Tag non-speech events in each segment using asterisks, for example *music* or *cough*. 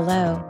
Hello,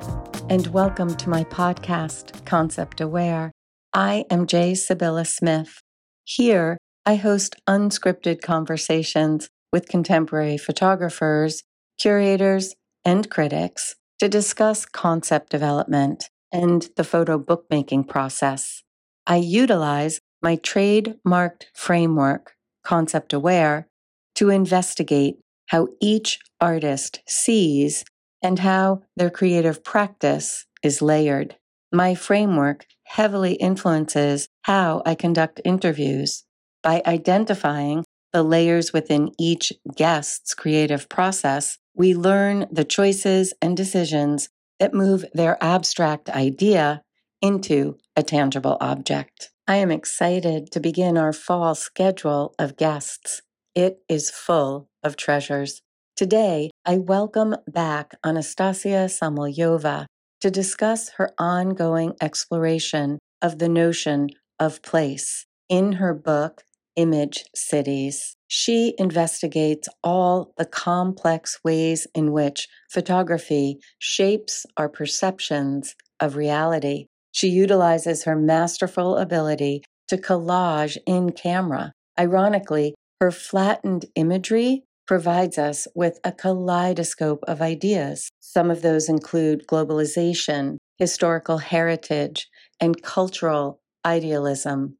and welcome to my podcast, Concept Aware. I am J. Sybylla Smith. Here, I host unscripted conversations with contemporary photographers, curators, and critics to discuss concept development and the photo bookmaking process. I utilize my trademarked framework, Concept Aware, to investigate how each artist sees and how their creative practice is layered. My framework heavily influences how I conduct interviews by identifying the layers within each guest's creative process. We learn the choices and decisions that move their abstract idea into a tangible object. I am excited to begin our fall schedule of guests. It is full of treasures. Today, I welcome back Anastasia Samoylova to discuss her ongoing exploration of the notion of place. In her book, Image Cities, she investigates all the complex ways in which photography shapes our perceptions of reality. She utilizes her masterful ability to collage in camera. Ironically, her flattened imagery provides us with a kaleidoscope of ideas. Some of those include globalization, historical heritage, and cultural idealism.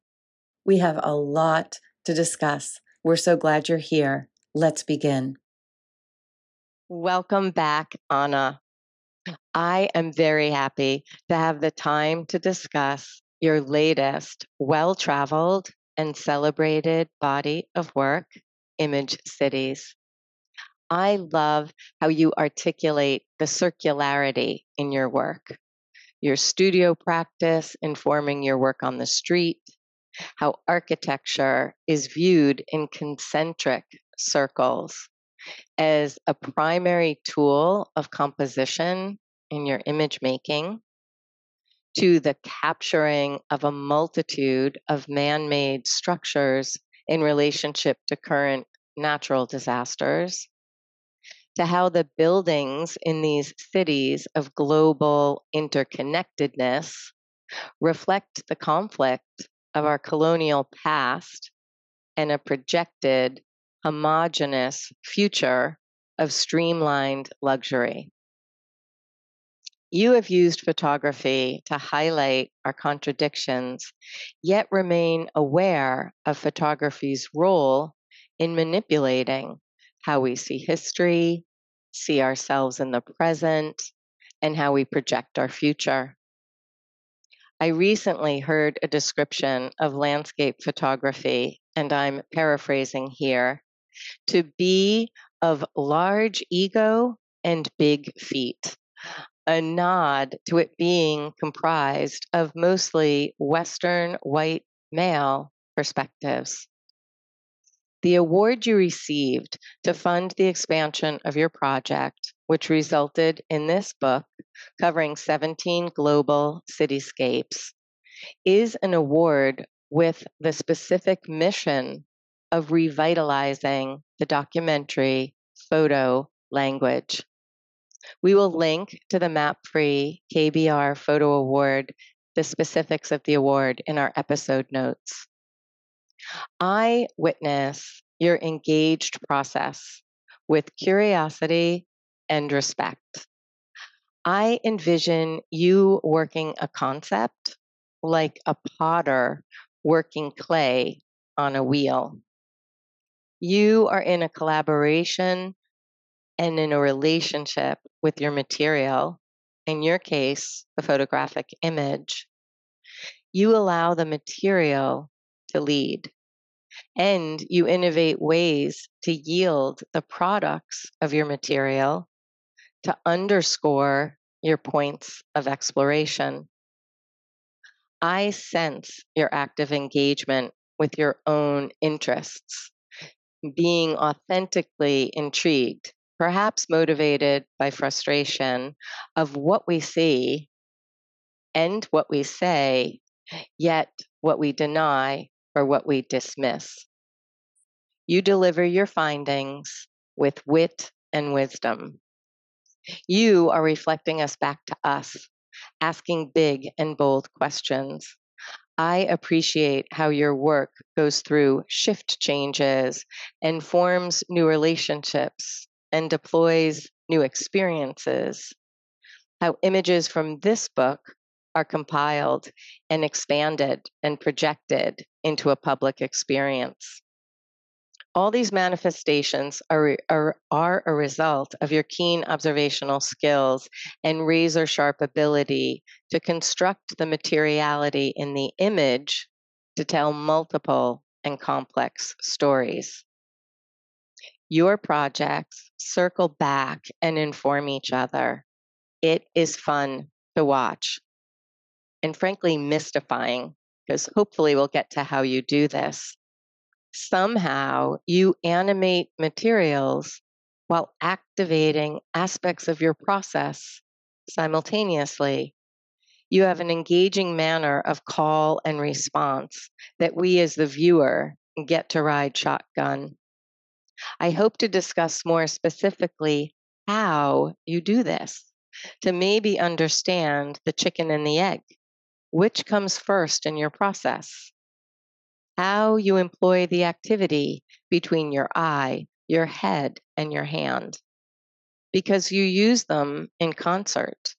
We have a lot to discuss. We're so glad you're here. Let's begin. Welcome back, Anna. I am very happy to have the time to discuss your latest well traveled and celebrated body of work, Image Cities. I love how you articulate the circularity in your work, your studio practice informing your work on the street, how architecture is viewed in concentric circles as a primary tool of composition in your image making, to the capturing of a multitude of man made structures in relationship to current natural disasters, to how the buildings in these cities of global interconnectedness reflect the conflict of our colonial past and a projected homogenous future of streamlined luxury. You have used photography to highlight our contradictions, yet remain aware of photography's role in manipulating how we see history, see ourselves in the present, and how we project our future. I recently heard a description of landscape photography, and I'm paraphrasing here to be of large ego and big feet, a nod to it being comprised of mostly Western white male perspectives. The award you received to fund the expansion of your project, which resulted in this book covering 17 global cityscapes, is an award with the specific mission of revitalizing the documentary photo language. We will link to the Mapfre KBR Photo Award, the specifics of the award in our episode notes. I witness your engaged process with curiosity and respect. I envision you working a concept like a potter working clay on a wheel. You are in a collaboration and in a relationship with your material, in your case, the photographic image. You allow the material to lead and you innovate ways to yield the products of your material to underscore your points of exploration. I sense your active engagement with your own interests, being authentically intrigued, perhaps motivated by frustration of what we see and what we say, yet what we deny or what we dismiss. You deliver your findings with wit and wisdom. You are reflecting us back to us, asking big and bold questions. I appreciate how your work goes through shift changes and forms new relationships and deploys new experiences. How images from this book are compiled and expanded and projected into a public experience. All these manifestations are, are, are a result of your keen observational skills and razor sharp ability to construct the materiality in the image to tell multiple and complex stories. Your projects circle back and inform each other. It is fun to watch and frankly mystifying because hopefully we'll get to how you do this somehow you animate materials while activating aspects of your process simultaneously. You have an engaging manner of call and response that we as the viewer get to ride shotgun. I hope to discuss more specifically how you do this to maybe understand the chicken and the egg. Which comes first in your process? how you employ the activity between your eye, your head, and your hand. Because you use them in concert.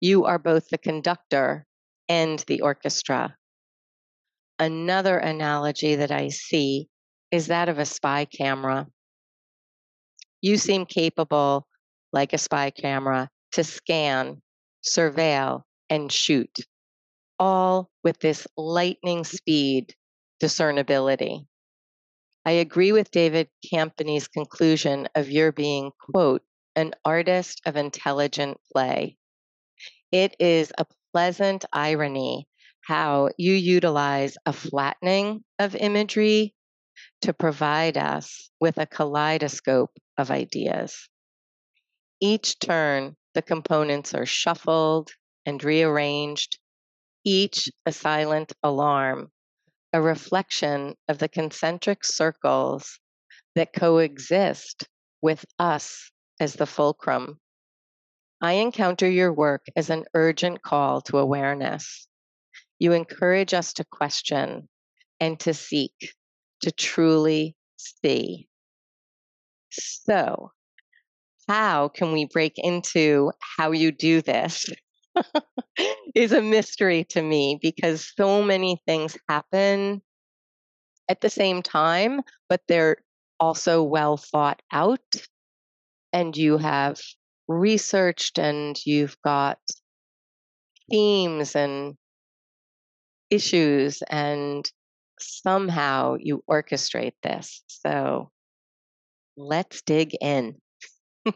You are both the conductor and the orchestra. Another analogy that I see is that of a spy camera. You seem capable, like a spy camera, to scan, surveil, and shoot, all with this lightning speed discernibility. I agree with David Campany's conclusion of your being, quote, an artist of intelligent play. It is a pleasant irony how you utilize a flattening of imagery to provide us with a kaleidoscope of ideas. Each turn, the components are shuffled and rearranged, each a silent alarm a reflection of the concentric circles that coexist with us as the fulcrum. I encounter your work as an urgent call to awareness. You encourage us to question and to seek, to truly see. So, how can we break into how you do this is a mystery to me because so many things happen at the same time, but they're also well thought out. And you have researched and you've got themes and issues, and somehow you orchestrate this. So let's dig in. *laughs*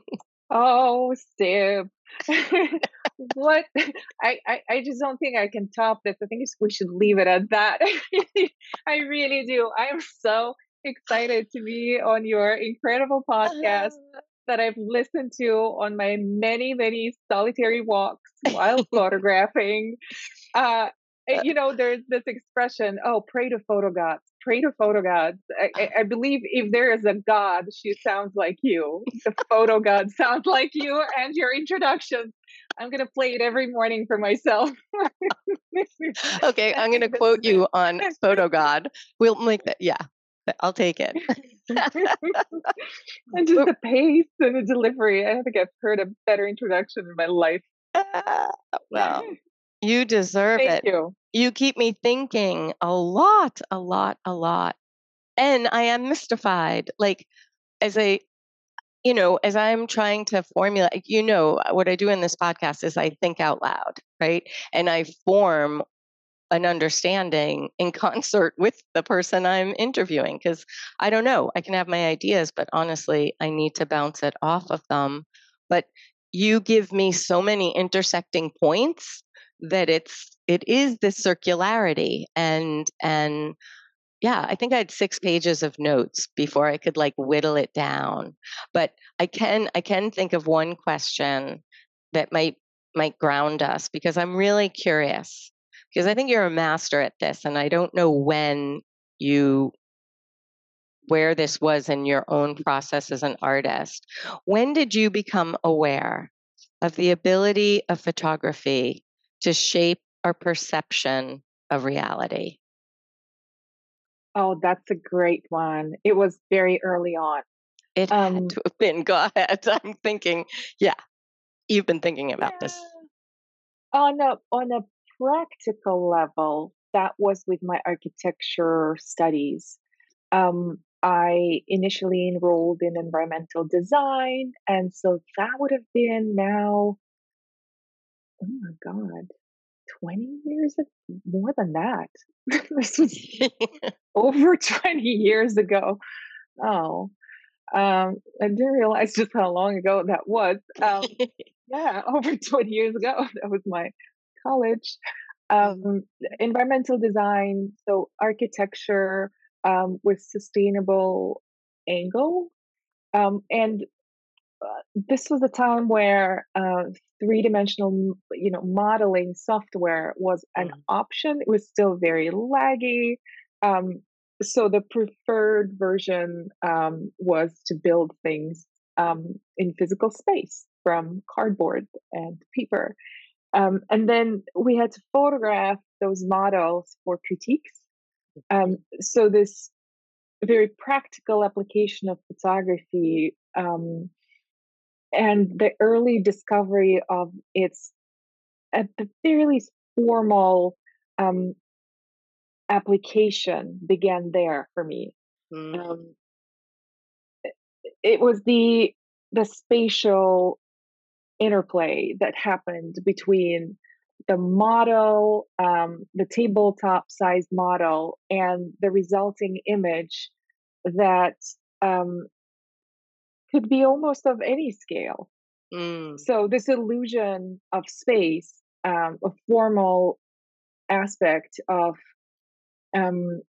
oh, Sib, *laughs* what? *laughs* I, I i just don't think i can top this. I think we should leave it at that. *laughs* I really do. I am so excited to be on your incredible podcast *laughs* that i've listened to on my many many solitary walks while photographing. Uh, uh you know there's this expression oh pray to photo gods pray to photo gods. I, I, believe if there is a god, she sounds like you. The photo god *laughs* sounds like you, and your introductions. I'm gonna play it every morning for myself. *laughs* okay, I'm gonna quote you on Photo God. We'll make that. Yeah, I'll take it. *laughs* and just the pace and the delivery. I don't think I've heard a better introduction in my life. Uh, well, you deserve Thank it. You. you keep me thinking a lot, a lot, a lot. And I am mystified. Like, as a you know, as I'm trying to formulate, you know, uh, what I do in this podcast is I think out loud, right? And I form an understanding in *laughs* concert with the person I'm interviewing because I don't know, I can have my ideas, but honestly, I need to bounce it off of them. But you give me so many intersecting points that it's it is this circularity and and yeah, I think I had six pages of notes before I could like whittle it down. But I can I can think of one question that might might ground us because I'm really curious because I think you're a master at this and I don't know when you where this was in your own process as an artist. When did you become aware of the ability of photography to shape our perception of reality? Oh, that's a great one. It was very early on. It um, had to have been. *laughs* Go ahead. I'm thinking, yeah, you've been thinking about yeah. this. On a on a practical level, that was with my architecture studies. Um, I initially enrolled in environmental design, and so that would have been now, oh my God, 20 years, more than that. *laughs* this was *laughs* over 20 years ago. Oh, um, I didn't realize just how long ago that was. Um, *laughs* yeah, over 20 years ago. That was my college. Um, environmental design, so architecture um, with sustainable angle. Um, and this was a time where uh, three-dimensional, you know, modeling software was an mm. option. It was still very laggy. Um, so the preferred version um, was to build things um, in physical space from cardboard and paper. Um, and then we had to photograph those models for critiques. Um, so this very practical application of photography um, and the early discovery of its at the very least formal um, application began there for me. Mm. Um, it was the the spatial interplay that happened between the model, um, the tabletop size model, and the resulting image that um, could be almost of any scale. Mm. So, this illusion of space, um, a formal aspect of um,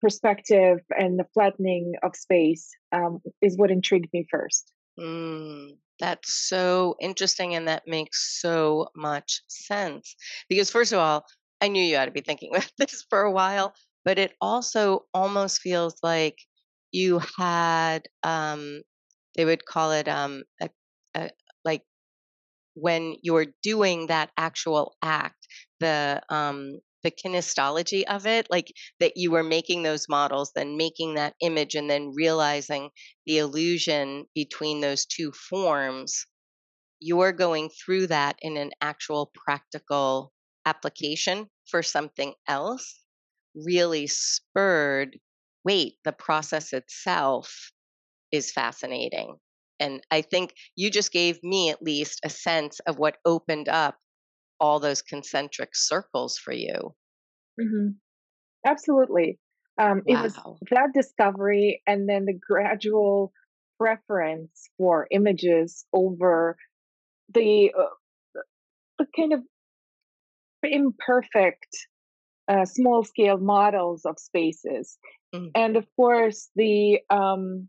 perspective and the flattening of space um, is what intrigued me first. Mm, that's so interesting, and that makes so much sense. Because, first of all, I knew you had to be thinking *laughs* about this for a while, but it also almost feels like you had, um, they would call it um, a, a, like when you're doing that actual act, the um, the kinestology of it, like that you were making those models, then making that image, and then realizing the illusion between those two forms, you're going through that in an actual practical application for something else really spurred wait, the process itself is fascinating. And I think you just gave me at least a sense of what opened up all those concentric circles for you. Mm-hmm. Absolutely. Um, wow. It was that discovery and then the gradual preference for images over the, uh, the kind of imperfect uh, small scale models of spaces. Mm-hmm. And of course, the um,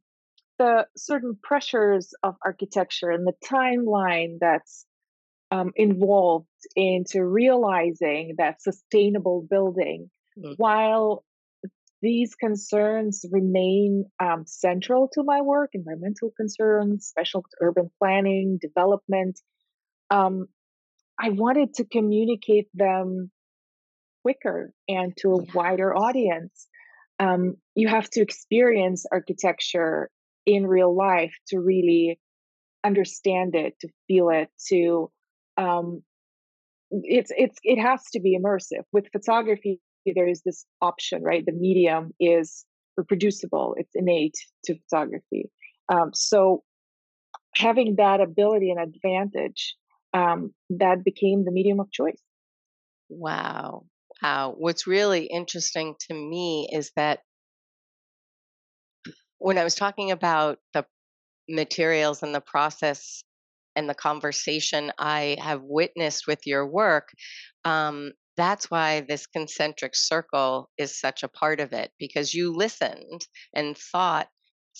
the certain pressures of architecture and the timeline that's um, involved into realizing that sustainable building mm-hmm. while these concerns remain um, central to my work environmental concerns special urban planning development um, i wanted to communicate them quicker and to a wider audience um, you have to experience architecture in real life to really understand it to feel it to um, it's it's it has to be immersive. With photography, there is this option, right? The medium is reproducible; it's innate to photography. Um, so having that ability and advantage, um, that became the medium of choice. Wow. Wow. What's really interesting to me is that when I was talking about the materials and the process and the conversation I have witnessed with your work, um, that's why this concentric circle is such a part of it because you listened and thought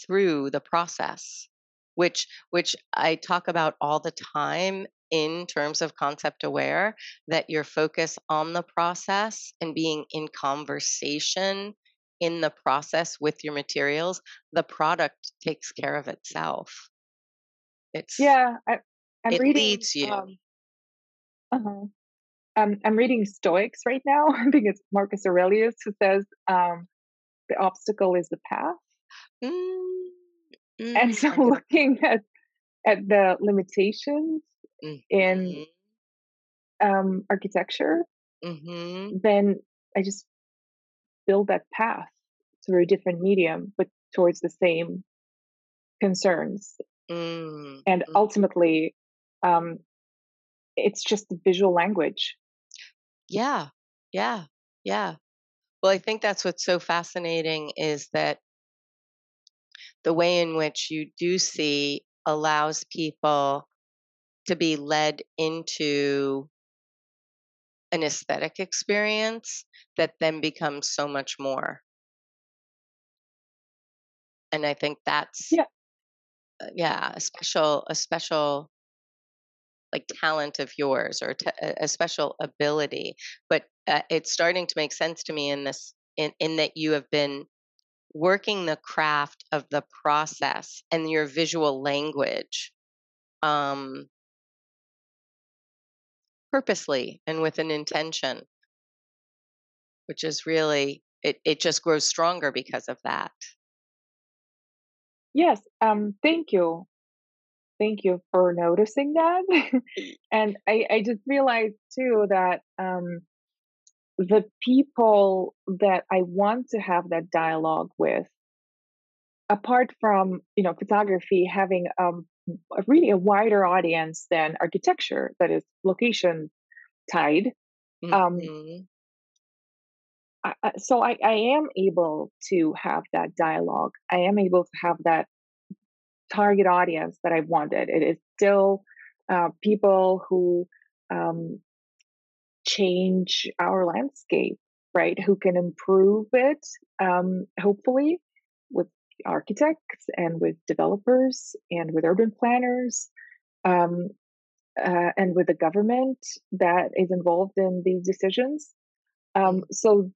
through the process which which I talk about all the time in terms of concept aware that your focus on the process and being in conversation in the process with your materials, the product takes care of itself. It's yeah. I, I'm it reading. leads you. Um, uh-huh. Um, I'm reading Stoics right now. *laughs* I think it's Marcus Aurelius who says um, the obstacle is the path. Mm, And mm, so *laughs* looking at at the limitations in mhm, um, architecture, mhm. then I just build that path through a different medium, but towards the same concerns. Mm, And mm. ultimately, um, it's just the visual language. Yeah, yeah, yeah. Well, I think that's what's so fascinating is that the way in which you do see allows people to be led into an aesthetic experience that then becomes so much more. And I think that's Yeah. uh, yeah, a special a special like talent of yours or t- a a special ability but uh, it's starting to make sense to me in this in, in that you have been working the craft of the process and your visual language um purposely and with an intention which is really it, it just grows stronger because of that Yes. Um, thank you. Thank you for noticing that. *laughs* and I, I just realized too that um, the people that I want to have that dialogue with, apart from you know photography having um, a really a wider audience than architecture that is location tied. Um, Mhm. I, I- so I, I am able to have that dialogue. I am able to have that target audience that I wanted. It is still uh, people who um, change our landscape, right? Who can improve it, um, hopefully, architects and with developers and with urban planners. Um, uh, and with the government that is involved in these decisions. Um, so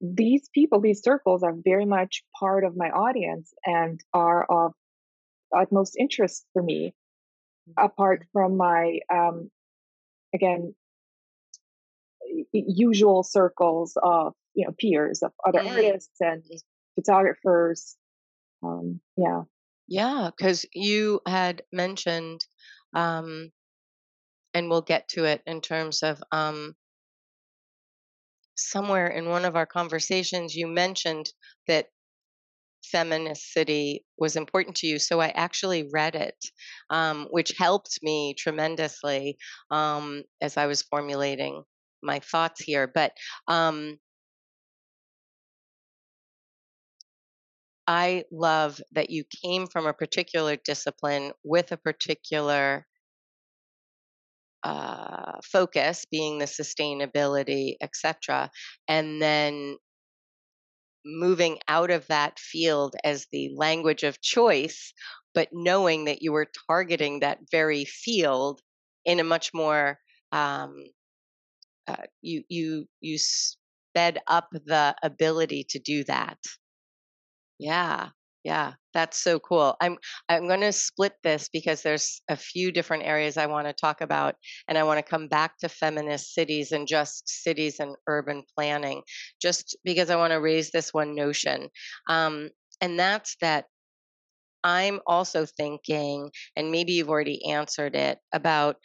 these people, these circles are very much part of my audience and are of utmost interest for me, apart from my, um, again, usual circles of, you know, peers, of other Mm. artists and photographers. Um, yeah. Yeah, because you had mentioned, um, and we'll get to it in terms of um, somewhere in one of our conversations, you mentioned that feminist city was important to you. So I actually read it, um, which helped me tremendously um, as I was formulating my thoughts here. But um, I love that you came from a particular discipline with a particular uh, focus, being the sustainability, etc., and then moving out of that field as the language of choice, but knowing that you were targeting that very field in a much more um, uh, you you you sped up the ability to do that. Yeah, yeah, that's so cool. I'm I'm going to split this because there's a few different areas I want to talk about, and I want to come back to feminist cities and just cities and urban planning, just because I want to raise this one notion, um, and that's that I'm also thinking, and maybe you've already answered it about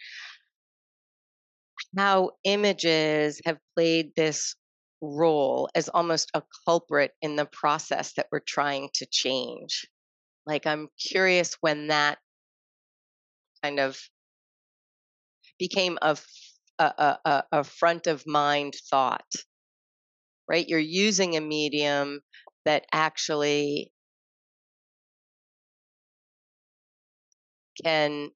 how images have played this role as almost a culprit in the process that we're trying to change. Like, I'm curious when that kind of became a a front of mind thought, right? You're using a medium that actually can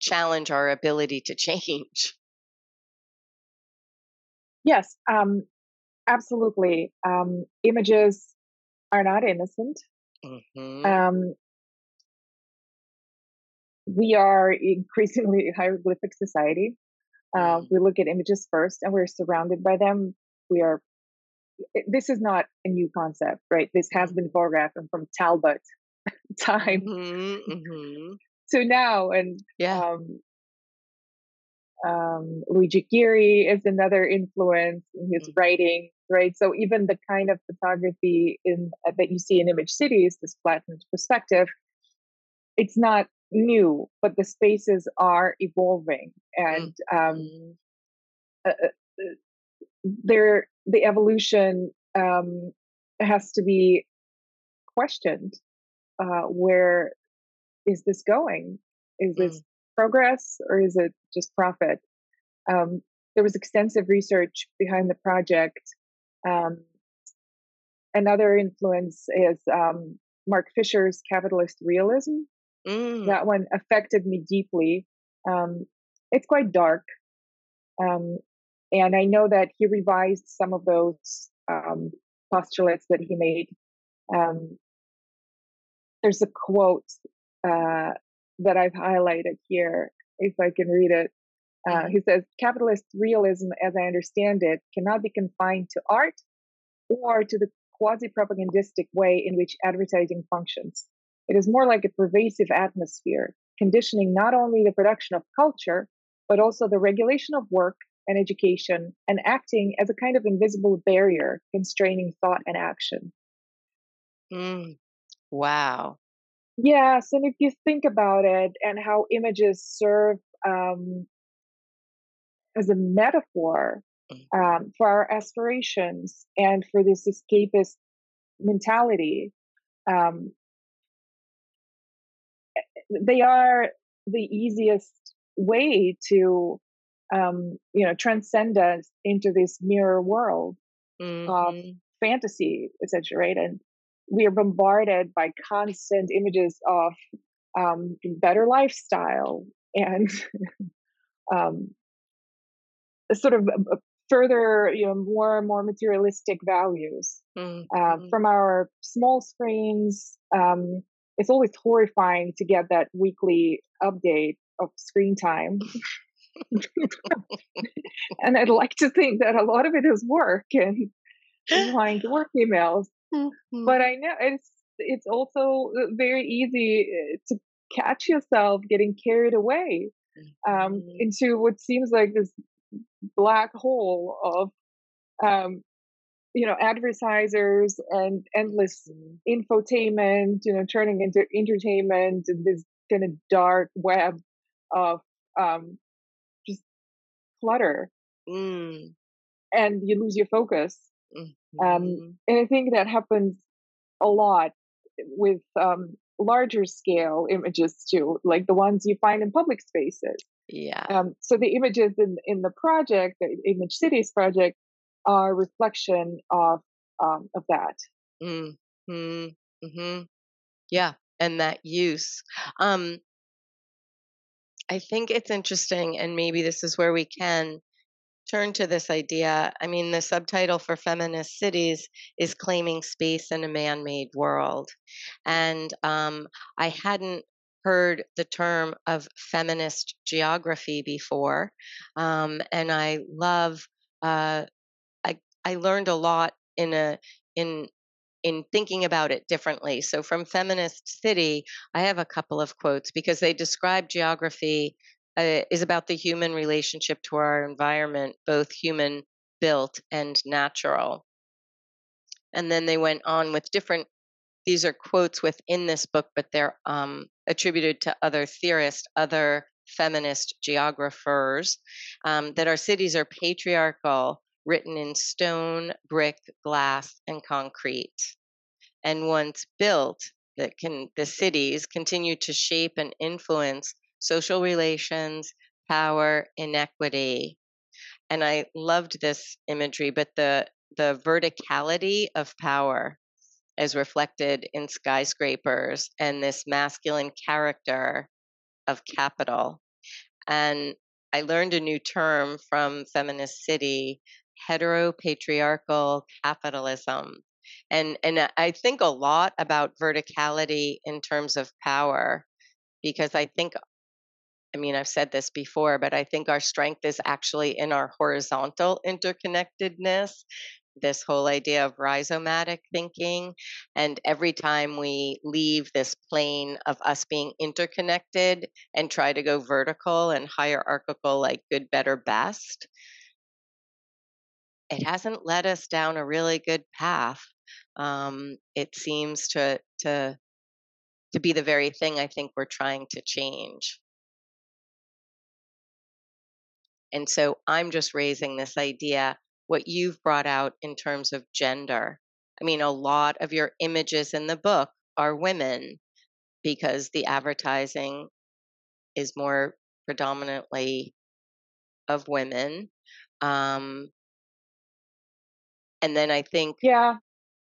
challenge our ability to *laughs* change. Yes. Um, absolutely. Um, images are not innocent. hmm Um, we are increasingly a *laughs* hieroglyphic society. Uh, Mm. we look at images first and we're surrounded by them. We are this is not a new concept, right? This has been photographed from Talbot *laughs* time Mm-hmm, mm-hmm. *laughs* to now, and Yeah. um, um, Luigi Ghirri is another influence in his Mm. writing, right? So even the kind of photography in uh, that you see in Image Cities, this flattened perspective, it's not new, but the spaces are evolving, and um, Mm. uh, uh, uh, there the evolution um, has to be questioned. Uh, where is this going? Is this progress or is it just profit? Um, there was extensive research behind the project. Um, another influence is um, Mark Fisher's capitalist realism. Mm. That one affected me deeply. Um, it's quite dark. Um, and I know that he revised some of those um, postulates that he made. Um, there's a quote uh, that I've highlighted here, if I can read it. Uh, he says, Capitalist realism, as I understand it, cannot be confined to art or to the quasi propagandistic way in which advertising functions. It is more like a pervasive atmosphere, conditioning not only the production of culture, but also the regulation of work and education, and acting as a kind of invisible barrier constraining thought and action. Mm. Wow. Yes, and if you think about it and how images serve um, as a metaphor Mm. um, for our aspirations and for this escapist mentality, um, they are the easiest way to, um, you know, transcend us into this mirror world of Mhm. fantasy, essentially, right? And we are bombarded by constant images of um, better lifestyle and *laughs* um, sort of uh, further, you know, more and more materialistic values um, Mhm. from our small screens. Um, it's always horrifying to get that weekly update of screen time. *laughs* and I'd like to think that a lot of it is work and replying to work emails Mhm. but I know it's it's also uh, very easy uh, to catch yourself getting carried away um, Mhm. into what seems like this black hole of um, you know advertisers and endless Mhm. infotainment you know turning into entertainment and this kind of dark web of um, just clutter Mm. and you lose your focus um, Mhm. and I think that happens a lot with um, larger scale images too, like the ones you find in public spaces. Yeah. Um, so the images in in the project, the Image Cities project, are a reflection of um, of that. Mm-hmm. Mm-hmm. Yeah. And that use. Um, I think it's interesting, and maybe this is where we can turn to this idea. I mean, the subtitle for Feminist Cities is Claiming Space in a Man Made World. And um, I hadn't heard the term of feminist geography before. Um, and I love, uh, I, I learned a lot in a, in, in thinking about it differently. So from Feminist City, I have a couple of quotes because they describe geography uh, is about the human relationship to our environment, both human built and natural. And then they went on with different, these are quotes within this book, but they're um, attributed to other theorists, other feminist geographers, um, that our cities are patriarchal, written in stone, brick, glass, and concrete. And once built, that can the cities continue to shape and influence social relations, power, inequity. And I loved this imagery, but the the verticality of power is reflected in skyscrapers and this masculine character of capital. And I learned a new term from Feminist City, heteropatriarchal capitalism. And and I think a lot about verticality in terms of power because I think I mean, I've said this before, but I think our strength is actually in our horizontal interconnectedness this whole idea of rhizomatic thinking. And every time we leave this plane of us being interconnected and try to go vertical and hierarchical, like good, better, best, it hasn't led us down a really good path. Um, it seems to to to be the very thing I think we're trying to change. And so I'm just raising this idea what you've brought out in terms of gender. I mean, a lot of your images in the book are women because the advertising is more predominantly of women. Um, and then I think, yeah,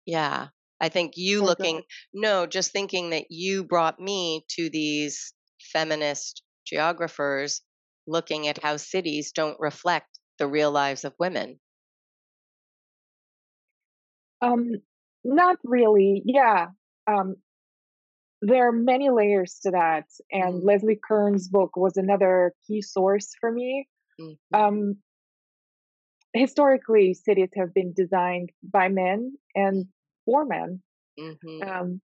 yeah, I think you looking, no, just thinking that you brought me to these feminist geographers looking at how cities don't reflect the real lives of women. Um, not really. Yeah. Um, there are many layers to that, and Mm. Leslie Kern's book was another key source for me. Mhm. Um, historically, cities have been designed by men and for men. Mhm. Um,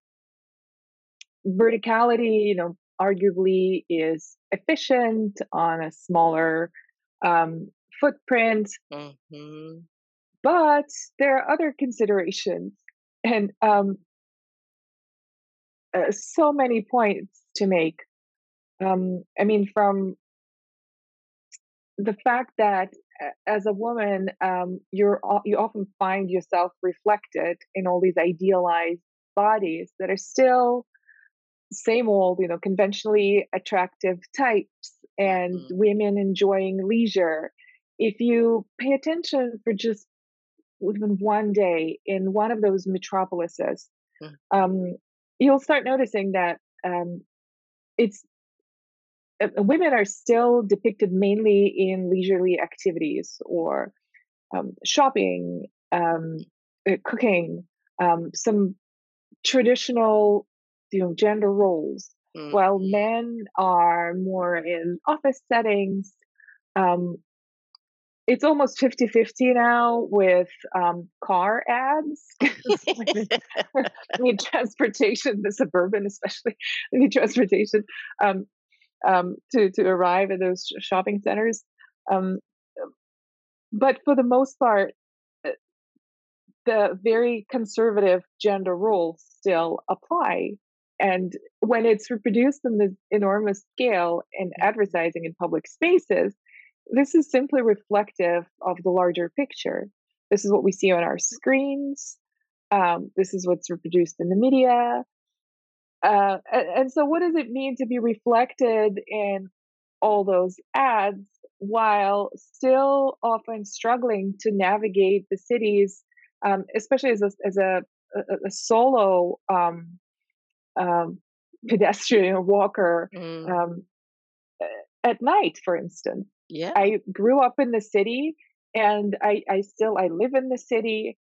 verticality, you know, arguably is efficient on a smaller um, footprint, Mhm. but there are other considerations and um, uh, so many points to make. Um, I mean, from the fact that uh, as a woman, um, you're you often find yourself reflected in all these idealized bodies that are still same old, you know, conventionally attractive types and Mhm. women enjoying leisure. If you pay attention for just even one day in one of those metropolises, Mm. um, you'll start noticing that um, it's uh, women are still depicted mainly in leisurely activities or um, shopping, um, uh, cooking, um, some traditional, you know, gender roles, while Mhm. men are more in office settings. Um, it's almost 50-50 now with um, car ads. *laughs* women *laughs* need *laughs* transportation, the suburban especially, need transportation um, um, to to arrive at those shopping centers. Um, but for the most part, uh, the very conservative gender roles still apply. And when it's reproduced in this enormous scale in advertising in public spaces, this is simply reflective of the larger picture. This is what we see on our screens. Um, this is what's reproduced in the media. Uh, and, and so, what does it mean to be reflected in all those ads while still often struggling to navigate the cities, um, especially as a, as a, a, a solo um, um, pedestrian or *laughs* walker Mm. um, at night, for instance? Yeah. I grew up in the city and I, I still I live in the city.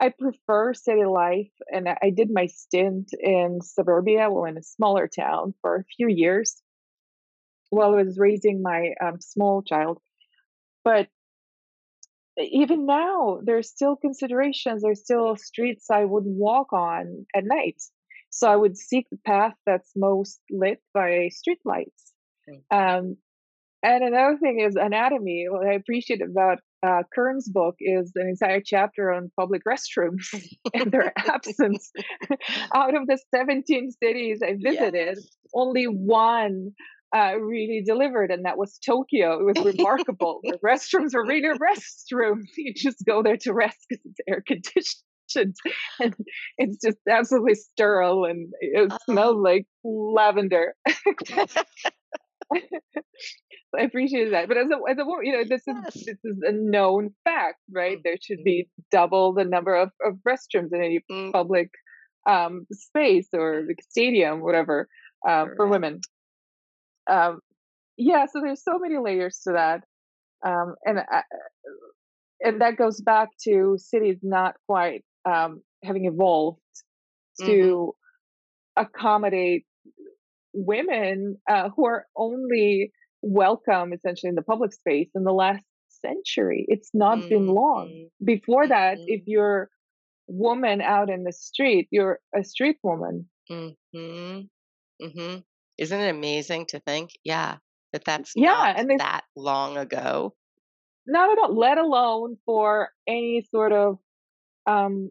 I prefer city life and I did my stint in suburbia, well in a smaller town for a few years while I was raising my um, small child. But even now, there's still considerations, there's still streets I wouldn't walk on at night. So I would seek the path that's most lit by streetlights. Um, and another thing is anatomy. What I appreciate about uh, Kern's book is an entire chapter on public restrooms *laughs* and their *laughs* absence. *laughs* Out of the 17 cities I visited, Yes. only one uh, really delivered, and that was Tokyo. It was remarkable. the restrooms were really restrooms. You just go there to rest because it's air conditioned. *laughs* And it's just absolutely sterile and it smells Oh. like lavender. *laughs* I appreciate that. But as a as a woman, you know, this is this is a known fact, right? There should be double the number of, of restrooms in any Mm, public um, space or like stadium, whatever, uh, for women. Um, yeah, so there's so many layers to that, um, and I, and that goes back to cities not quite um, having evolved Mhm. to accommodate women uh, who are only welcome essentially in the public space in the last century. It's not mm-hmm. been long. Before that, mm-hmm. if you're a woman out in the street, you're a street woman. Mm-hmm. Mm-hmm. Isn't it amazing to think? Yeah, that that's yeah, and that long ago. Not at all. Let alone for any sort of um,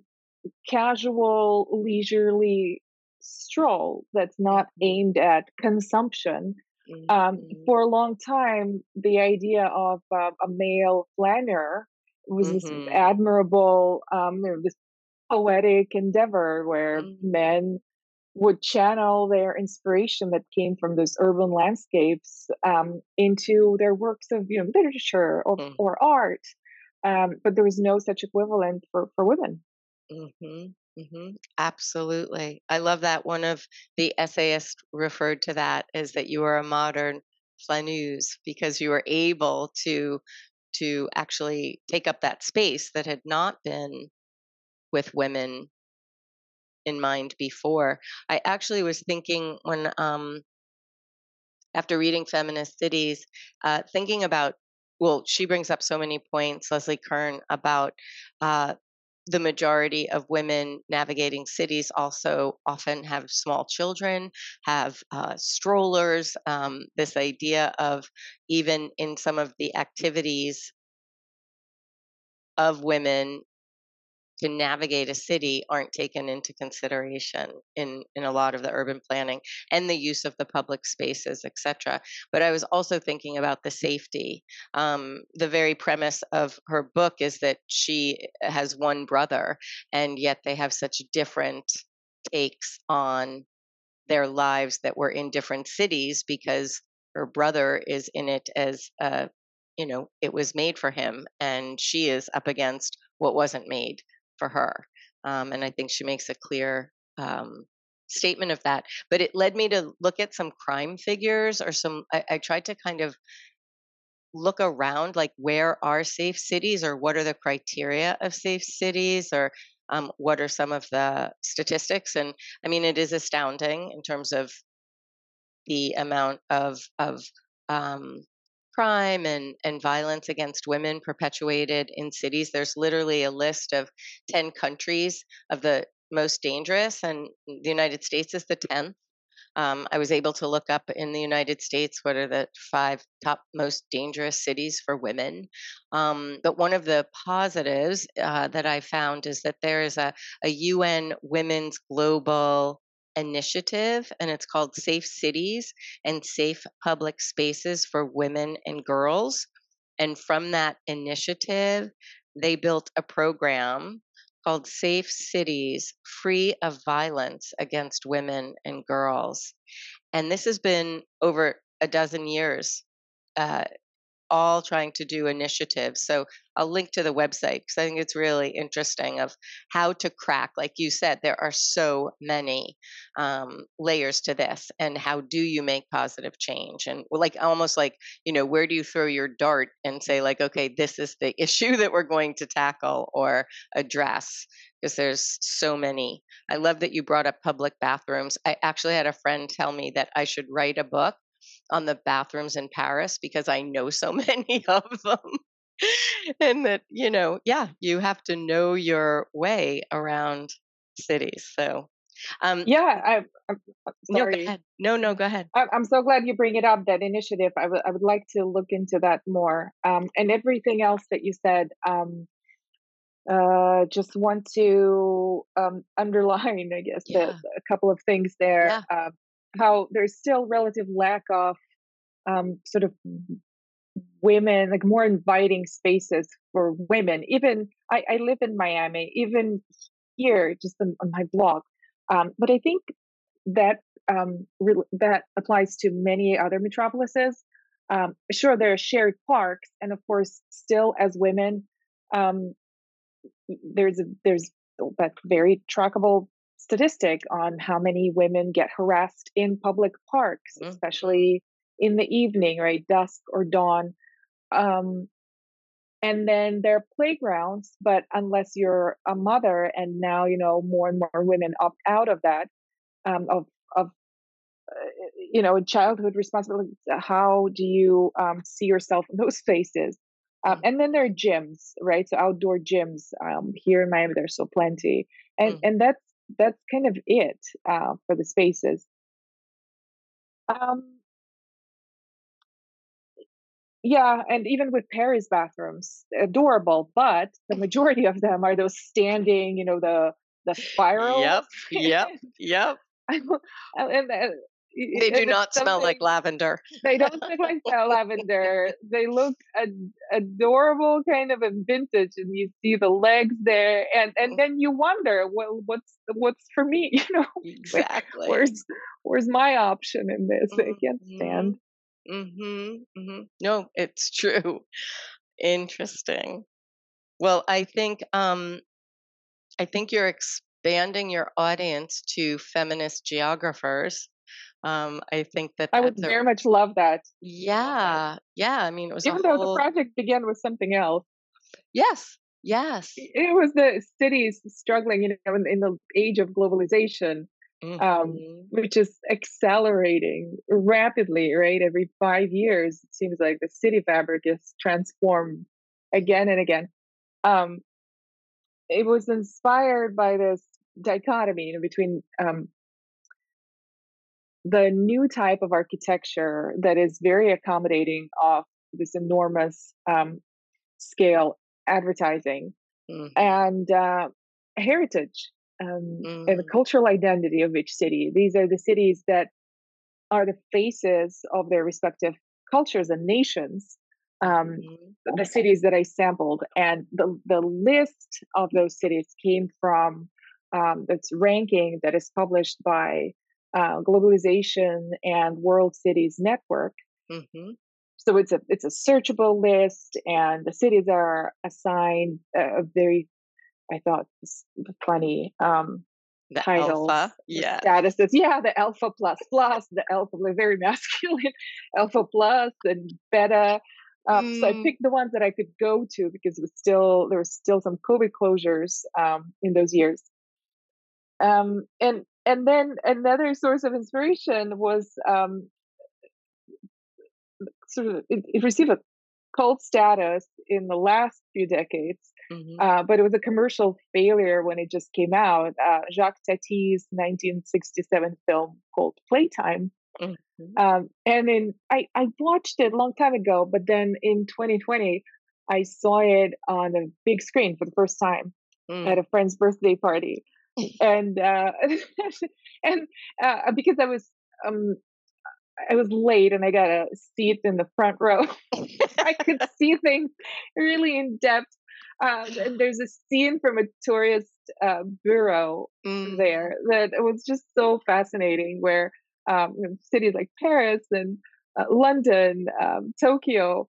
casual, leisurely stroll that's not mm-hmm. aimed at consumption. Um, mm-hmm. for a long time, the idea of uh, a male flaneur was mm-hmm. this admirable, um, this poetic endeavor where mm-hmm. men would channel their inspiration that came from those urban landscapes um, into their works of you know literature or, mm. or art um, but there was no such equivalent for, for women mm-hmm, mm-hmm. absolutely i love that one of the essayists referred to that as that you are a modern flaneuse because you were able to to actually take up that space that had not been with women in mind before. I actually was thinking when, um, after reading Feminist Cities, uh, thinking about, well, she brings up so many points, Leslie Kern, about uh, the majority of women navigating cities also often have small children, have uh, strollers. Um, this idea of even in some of the activities of women to navigate a city aren't taken into consideration in in a lot of the urban planning and the use of the public spaces etc but i was also thinking about the safety. Um, the very premise of her book is that she has one brother and yet they have such different takes on their lives that were in different cities because her brother is in it as a you know it was made for him and she is up against what wasn't made for her. Um, and I think she makes a clear um, statement of that. But it led me to look at some crime figures or some, I, I tried to kind of look around like where are safe cities or what are the criteria of safe cities or um, what are some of the statistics and i mean it is astounding in terms of the amount of of um, crime and, and violence against women perpetuated in cities. There's literally a list of 10 countries of the most dangerous, and the United States is the 10th. Um, I was able to look up in the United States what are the five top most dangerous cities for women. Um, but one of the positives uh, that I found is that there is a, a UN Women's Global initiative and it's called Safe Cities and Safe Public Spaces for Women and Girls. And from that initiative, they built a program called Safe Cities Free of Violence Against Women and Girls. And this has been over a dozen years uh, all trying to do initiatives. So I'll link to the website because I think it's really interesting of how to crack. Like you said, there are so many um, layers to this, and how do you make positive change? And like almost like you know, where do you throw your dart and say like, okay, this is the *laughs* issue that we're going to tackle or address because there's so many. I love that you brought up public bathrooms. I actually had a friend tell me that I should write a book on the bathrooms in Paris because I know so *laughs* many of them. and that, you know, yeah, you have to know your way around cities. So, um, yeah, I, am sorry. No, no, no, go ahead. I, am so glad you bring it up. That initiative, I would, I would like to look into that more. Um, and everything else that you said. Um, uh, just want to um, *laughs* underline, I guess, yeah. the, a couple of things there. Yeah. Uh, how there's still relative lack of um, sort of women, like more inviting spaces for women. Even I, I live in Miami, even here, just on, on my blog. Um, but I think that um, re- that applies to many other metropolises. Um, sure, there are shared parks, and of course, still as women, um, there's a, there's that very trackable statistic on how many women get harassed in public parks, mm-hmm. especially in the evening, right, dusk or dawn. Um, and then there are playgrounds, but unless you're a mother, and now you know more and more women opt out of that, um, of of uh, you know childhood responsibilities. How do you um, see yourself in those *laughs* spaces? Um, and then there are gyms, right? So outdoor gyms um, here in Miami, there's so plenty, and mm. and that's that's kind of it uh, for the spaces. Um, yeah, and even with Paris bathrooms, adorable, but the majority of them are those standing, you know, the the spiral. Yep, *laughs* yep, yep. and, and, they do not smell like lavender. They don't smell like *laughs* lavender. They look ad- adorable, kind of a vintage, and you see the legs there, and and then you wonder, well, what's what's for me? *laughs* You know, exactly. where's where's my option in this? Mm-hmm. I can't stand. Mm-hmm, mm-hmm. No, it's true. Interesting. Well, I think um, I think you're expanding your audience to feminist geographers um, I think that I would a, very much love that. Yeah, yeah. I mean, it was even though whole... the project began with something else. Yes, yes. It was the cities struggling, you know, in, in the age of globalization, um, mm-hmm. um, which is accelerating rapidly. Right, every five years, it seems like the city fabric is transformed again and again. Um, it was inspired by this dichotomy you know, between um, the new type of architecture that is very accommodating of this enormous um, scale advertising mm. and uh, heritage um, mm. and the mm. cultural identity of each city. These are the cities that are the faces of their respective cultures and nations. Um, mm. The cities that I sampled, and the the list of those cities came from um, that's ranking that is published by uh, globalization and world cities network. Mm-hmm. So it's a it's a searchable list, and the cities are assigned a, very, I thought, funny um, the titles, alpha, yeah, statuses. Yeah, the alpha plus plus, the alpha, very *laughs* masculine, alpha plus and beta. Um, mm. So I mm. picked the ones that I could go to because it was still there was still some COVID closures um, in those years. Um, and and then another source of inspiration was um, sort of it, it, received a cult status in the last few decades, mm-hmm. uh, but it was a commercial failure when it just came out. Uh, Jacques Tati's 1967 film called Playtime. Mm-hmm. Um, and then I, I watched it a long time ago, but then in 2020, I saw it on a big screen for the first time mm. at a friend's birthday party and uh, *laughs* and uh, because I was um, I was late and I got a seat in the front row, *laughs* I could *laughs* see things really in depth. Um, and there's a scene from a tourist uh, bureau mm. there that was just so fascinating, where um, cities like Paris and uh, London, um, Tokyo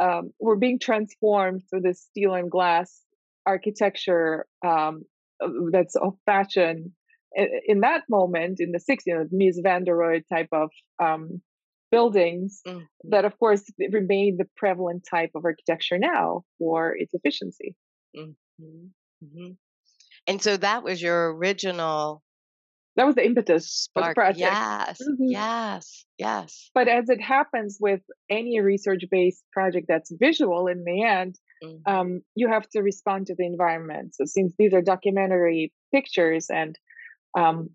um, were being transformed through this steel and glass architecture um, uh, that's of fashion in that moment in the 60s, you know, Mies van der Rohe type of um, buildings mm-hmm. that, of course, remain the prevalent type of architecture now for its efficiency. Mm-hmm. Mm-hmm. And so that was your original. That was the impetus Spark. for the project. Yes, mm-hmm. yes, yes. But as it happens with any research based project that's visual in the end, Mm-hmm. Um, you have to respond to the environment. So since these are documentary pictures and um,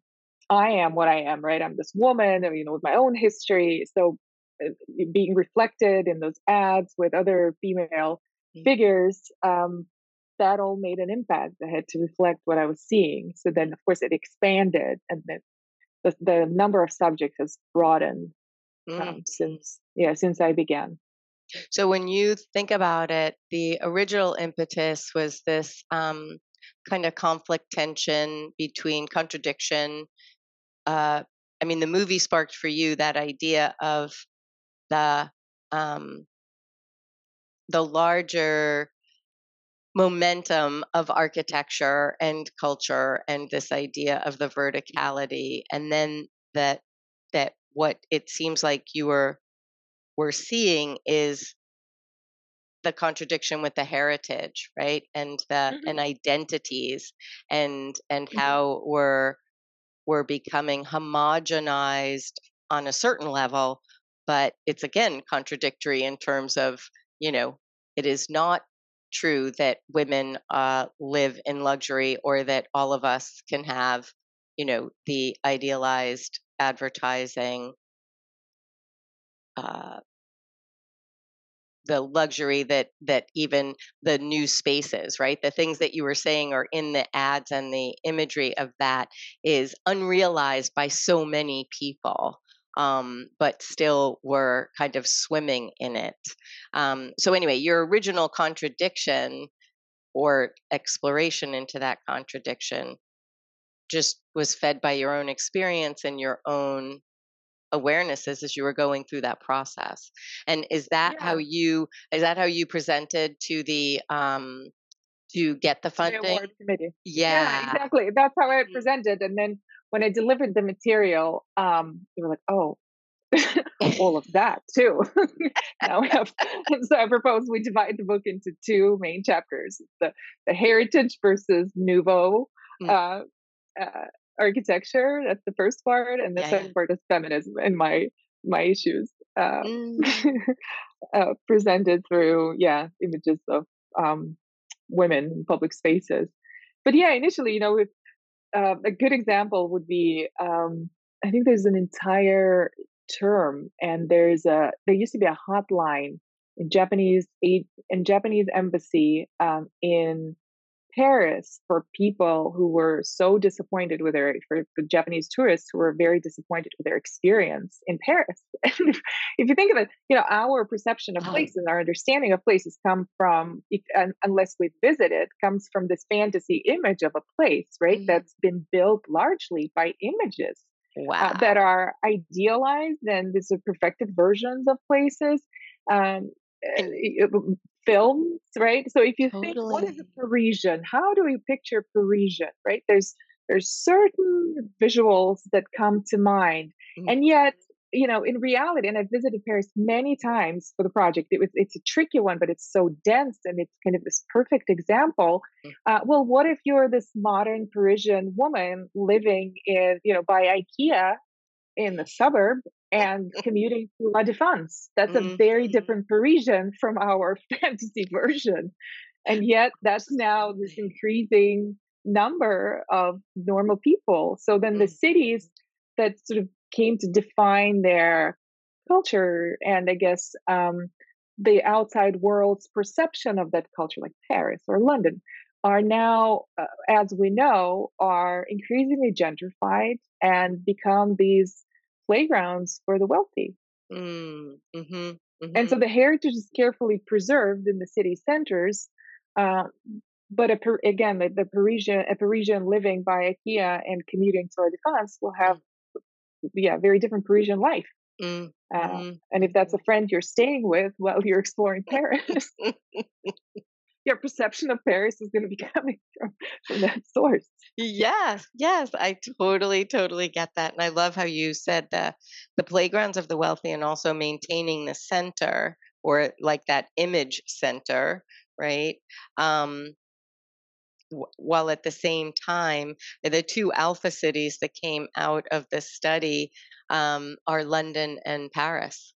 I am what I am, right? I'm this woman, you know, with my own history. So uh, being reflected in those ads with other female mm-hmm. figures, um, that all made an impact. I had to reflect what I was seeing. So then, of course, it expanded, and the the, the number of subjects has broadened mm-hmm. since yeah since I began. So when you think about it, the original impetus was this um, kind of conflict tension between contradiction. Uh, I mean, the movie sparked for you that idea of the um, the larger momentum of architecture and culture and this idea of the verticality and then that that what it seems like you were we're seeing is the contradiction with the heritage right and the mm-hmm. and identities and and mm-hmm. how we're we're becoming homogenized on a certain level but it's again contradictory in terms of you know it is not true that women uh, live in luxury or that all of us can have, you know, the idealized advertising, uh, the luxury that that even the new spaces, right? The things that you were saying are in the ads and the imagery of that is unrealized by so many people um, but still were kind of swimming in it. Um, so, anyway, your original contradiction or exploration into that contradiction just was fed by your own experience and your own awarenesses as you were going through that process and is that yeah. how you is that how you presented to the um to get the funding the award committee yeah. yeah exactly that's how i mm. presented and then when I delivered the material, um, they were like, "Oh, *laughs* all of that too." *laughs* now we have. *laughs* so I propose we divide the book into two main chapters: the the heritage versus nouveau mm. uh, uh, architecture. That's the first part, and the yeah, second yeah. part is feminism and my my issues uh, mm. *laughs* uh, presented through yeah images of um, women in public spaces. But yeah, initially, you know, with uh, a good example would be um, I think there's an entire term, and there's a there used to be a hotline in Japanese in Japanese embassy um, in Paris for people who were so disappointed with their for, for Japanese tourists who were very disappointed with their experience in Paris. *laughs* if, if, you think of it, you know our perception of places, our understanding of places come from unless we visit it, comes from this fantasy image of a place, right? Mm-hmm. That's been built largely by images. Wow. Uh, that are idealized and these are perfected versions of places. Um, films, right? So if you totally. think what is a Parisian, how do we picture Parisian, right? There's there's certain visuals that come to mind, mm-hmm. and yet you know in reality and i've visited paris many times for the project it was it's a tricky one but it's so dense and it's kind of this perfect example mm. uh, well what if you're this modern parisian woman living in you know by ikea in the suburb and commuting to La Défense. That's mm-hmm. a very different Parisian from our *laughs* fantasy version. And yet, that's now this increasing number of normal people. So then the mm. cities that sort of came to define their culture and I guess um, the outside world's perception of that culture, like Paris or London, are now, uh, as we know, are increasingly gentrified and become these playgrounds for the wealthy. Mm, mm-hmm, mm-hmm. And so mm-hmm. the heritage is carefully preserved in the city centers. Uh, but a, again, the, the, Parisian a Parisian living by IKEA and commuting to Défense will have, mm. yeah, very different Parisian life. Mm, uh, mm-hmm. and if that's a friend you're staying with while you're exploring *laughs* Paris, *laughs* your perception of Paris is going to be *laughs* coming from, from that source. Yes, yes, I totally, totally get that, and I love how you said the the playgrounds of the wealthy, and also maintaining the center or like that image center, right? Um, while at the same time, the two alpha cities that came out of the study um, are London and Paris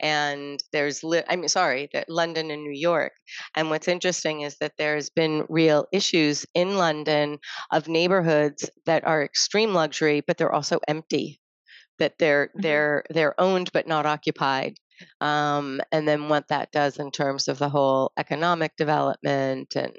and there's li- I mean sorry that London and New York and what's interesting is that there's been real issues in London of neighborhoods that are extreme luxury but they're also empty that they're mm-hmm. they're they're owned but not occupied um, and then what that does in terms of the whole economic development and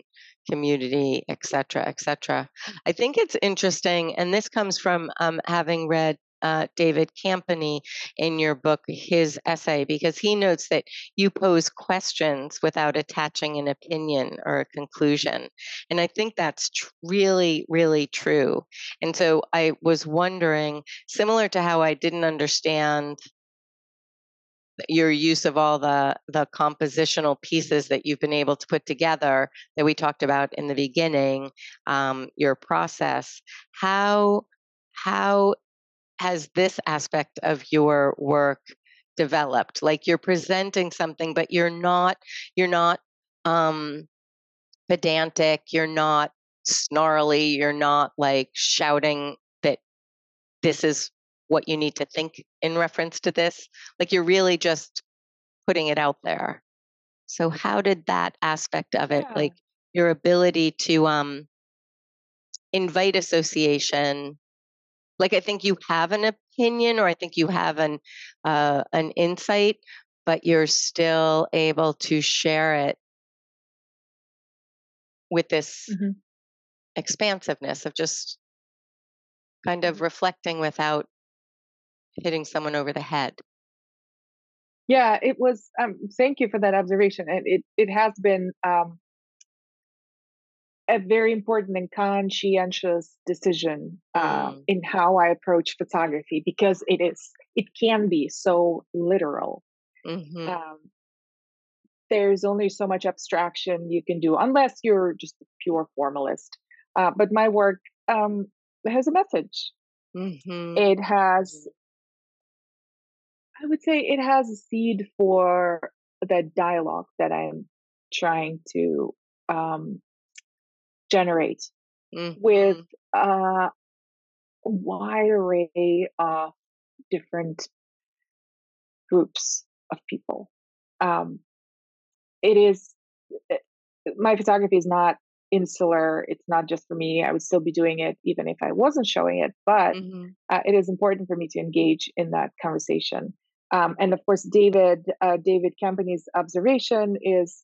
community, et cetera, et cetera. I think it's interesting, and this comes from um, having read uh, David Campany in your book, his essay, because he notes that you pose questions without attaching an opinion or a conclusion. And I think that's tr- really, really true. And so I was wondering, similar to how I didn't understand your use of all the the compositional pieces that you've been able to put together that we talked about in the beginning um, your process how how has this aspect of your work developed? Like you're presenting something but you're not you're not um pedantic you're not snarly you're not like shouting that this is what you need to think in reference to this. Like you're really just putting it out there. So how did that aspect of it, Yeah. like your ability to um invite association, like I think you have an opinion or I think you have an uh, an insight, but you're still able to share it with this Mhm. expansiveness of just kind of reflecting without hitting someone over the head. Yeah, it was. Um, thank you for that observation. And it it has been um, a very important and conscientious decision uh, Mm. in how I approach photography because it is it can be so literal. hmm Um, there's only so much abstraction you can do unless you're just a pure formalist. Uh, but my work um, has a message. hmm It has, I would say, it has a seed for the dialogue that I'm trying to um, generate with uh, a wide array of different groups of people. Um, it is eh, my photography is not insular. It's not just for me. I would still be doing it even if I wasn't showing it, but hmm uh, it is important for me to engage in that conversation. Um, and of course, David uh, David Campany's observation is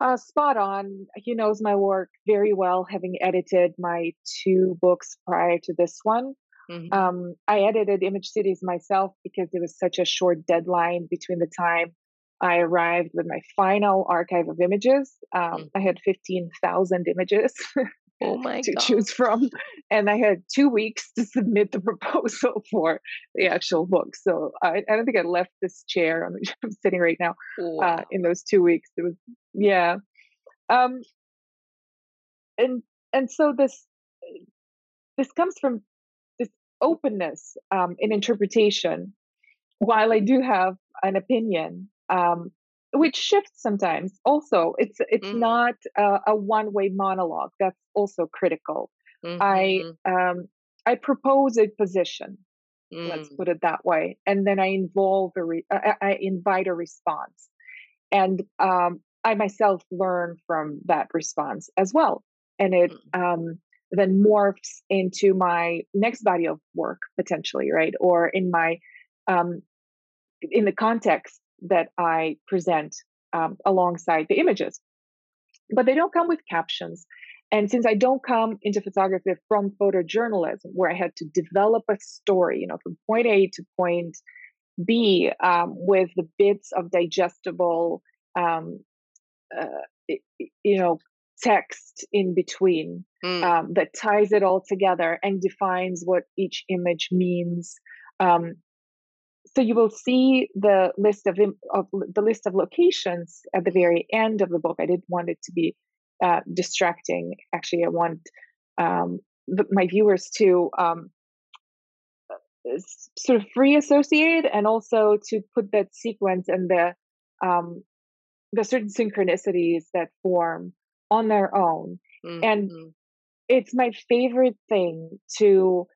uh, spot on. He knows my work very well, having edited my two books prior to this one. hmm Um, I edited Image Cities myself because it was such a short deadline between the time I arrived with my final archive of images. Um, Mm. I had 15,000 images *laughs* oh *laughs* my to god. choose from, and I had two weeks to submit the *laughs* proposal for the actual book. So I, I don't think I left this chair which *laughs* I'm sitting right now uh, in those two weeks. It was, yeah. Um, and and so this this comes from this openness um, in interpretation. While I do have an opinion, um, which shifts sometimes, also it's it's Mhm. not uh, a one way monologue. That's also critical. I Mhm. um, I propose a position. Let's Mm. put it that way, and then I involve a re- I, I I invite a response, and um, I myself learn from that response as well, and it Mm. um, then morphs into my next body of work potentially, right, or in my um, in the context that I present um, alongside the images. But they don't come with captions. And since I don't come into photography from photojournalism, where I had to develop a story, you know, from point A to point B um, with the bits of digestible, um, uh, you know, text in between Mm. um, that ties it all together and defines what each image means. Um, so you will see the list of, of the list of locations at the very end of the book. I didn't want it to be uh, distracting. Actually, I want um, the, my viewers to um, sort of free associate and also to put that sequence and the um, the certain synchronicities that form on their own. And Mhm. it's my favorite thing to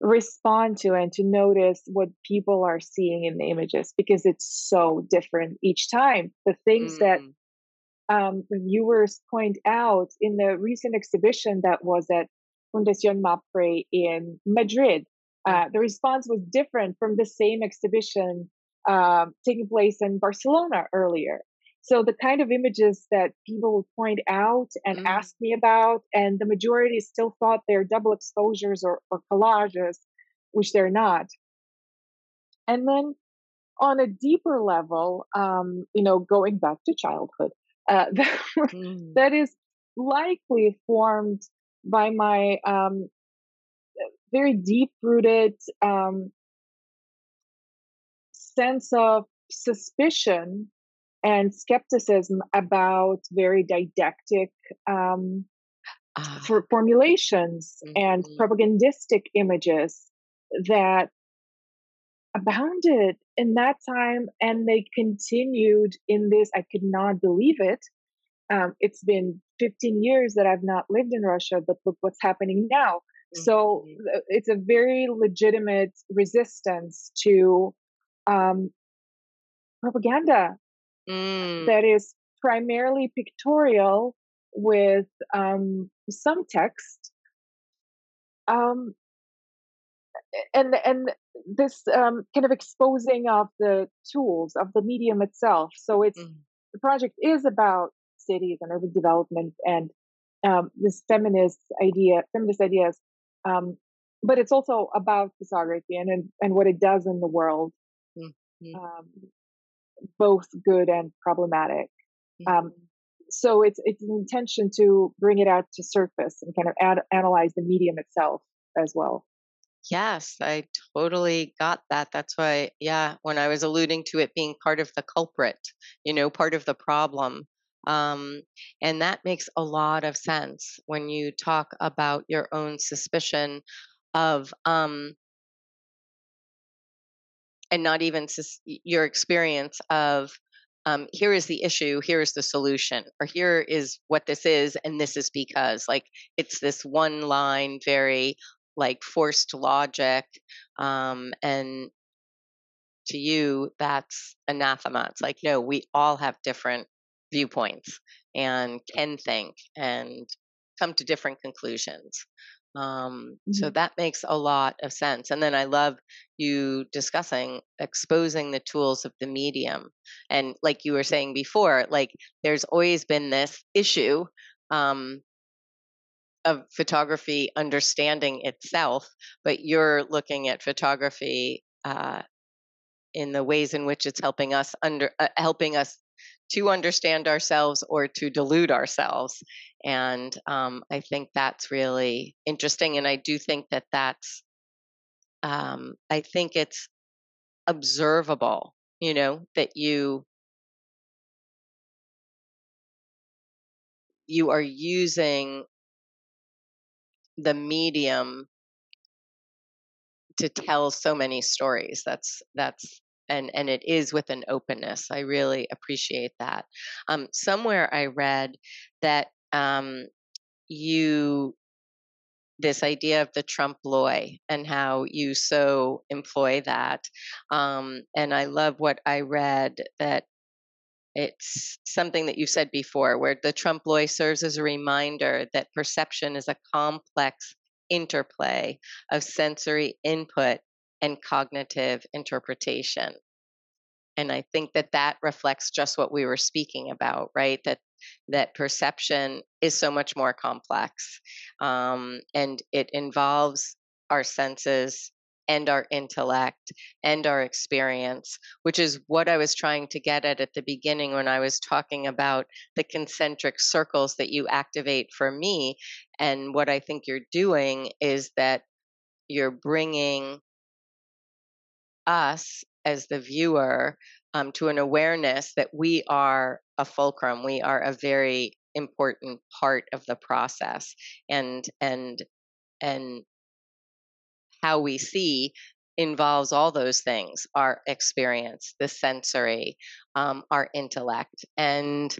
respond to and to notice what people are seeing in the images because it's so different each time. The things that Mm. um, viewers point out in the recent exhibition that was at Fundación MAPFRE in Madrid, uh, the response was different from the same exhibition um, taking place in Barcelona earlier. So the kind of images that people would point out and Mm. ask me about, and the majority still thought they're double exposures or, or collages, which they're not. And then on a deeper level, um, you know, going back to childhood, uh, *laughs* Mm. that is likely formed by my um, very deep rooted um, sense of suspicion and skepticism about very didactic um, Ah. for formulations and Mhm. propagandistic images that abounded in that time and they continued in this i could not believe it um, it's been 15 years that i've not lived in russia but look what's happening now so Mhm. uh, it's a very legitimate resistance to um, propaganda mm. that is primarily pictorial with um, some text. Um, and and this um, kind of exposing of the tools of the medium itself. So it's mm. the project is about cities and urban development and um, this feminist idea, feminist ideas, um, but it's also about photography and, and and what it does in the world, mm-hmm. Um, both good and problematic. Um, mm-hmm. so it's it's an intention to bring it out to surface and kind of ad- analyze the medium itself as well. Yes, I totally got that. That's why, yeah, when I was alluding to it being part of the culprit, you know, part of the problem. Um, and that makes a lot of sense when you talk about your own suspicion of, um, and not even your experience of, um, here is the issue, here is the solution, or here is what this is, and this is because. Like it's this one line, very like forced logic um, and to you that's anathema it's like no we all have different viewpoints and can think and come to different conclusions um, mm-hmm. so that makes a lot of sense and then i love you discussing exposing the tools of the medium and like you were saying before like there's always been this issue um, of photography understanding itself, but you're looking at photography uh, in the ways in which it's helping us under uh, helping us to understand ourselves or to delude ourselves. And um, I think that's really interesting. And I do think that that's um, I think it's observable. You know that you you are using the medium to tell so many stories that's that's and and it is with an openness i really appreciate that. Um, somewhere i read that um, you this idea of the trompe l'oeil and how you so employ that um, and i love what i read that it's something that you said before, where the trompe l'oeil serves as a reminder that perception is a complex interplay of sensory input and cognitive interpretation. And I think that that reflects just what we were speaking about, right? That that perception is so much more complex, um, and it involves our senses and our intellect and our experience, which is what I was trying to get at at the beginning when I was talking about the concentric circles that you activate for me. And what I think you're doing is that you're bringing us as the viewer um, to an awareness that we are a fulcrum, we are a very important part of the process and and and how we see involves all those things our experience, the sensory, um, our intellect. And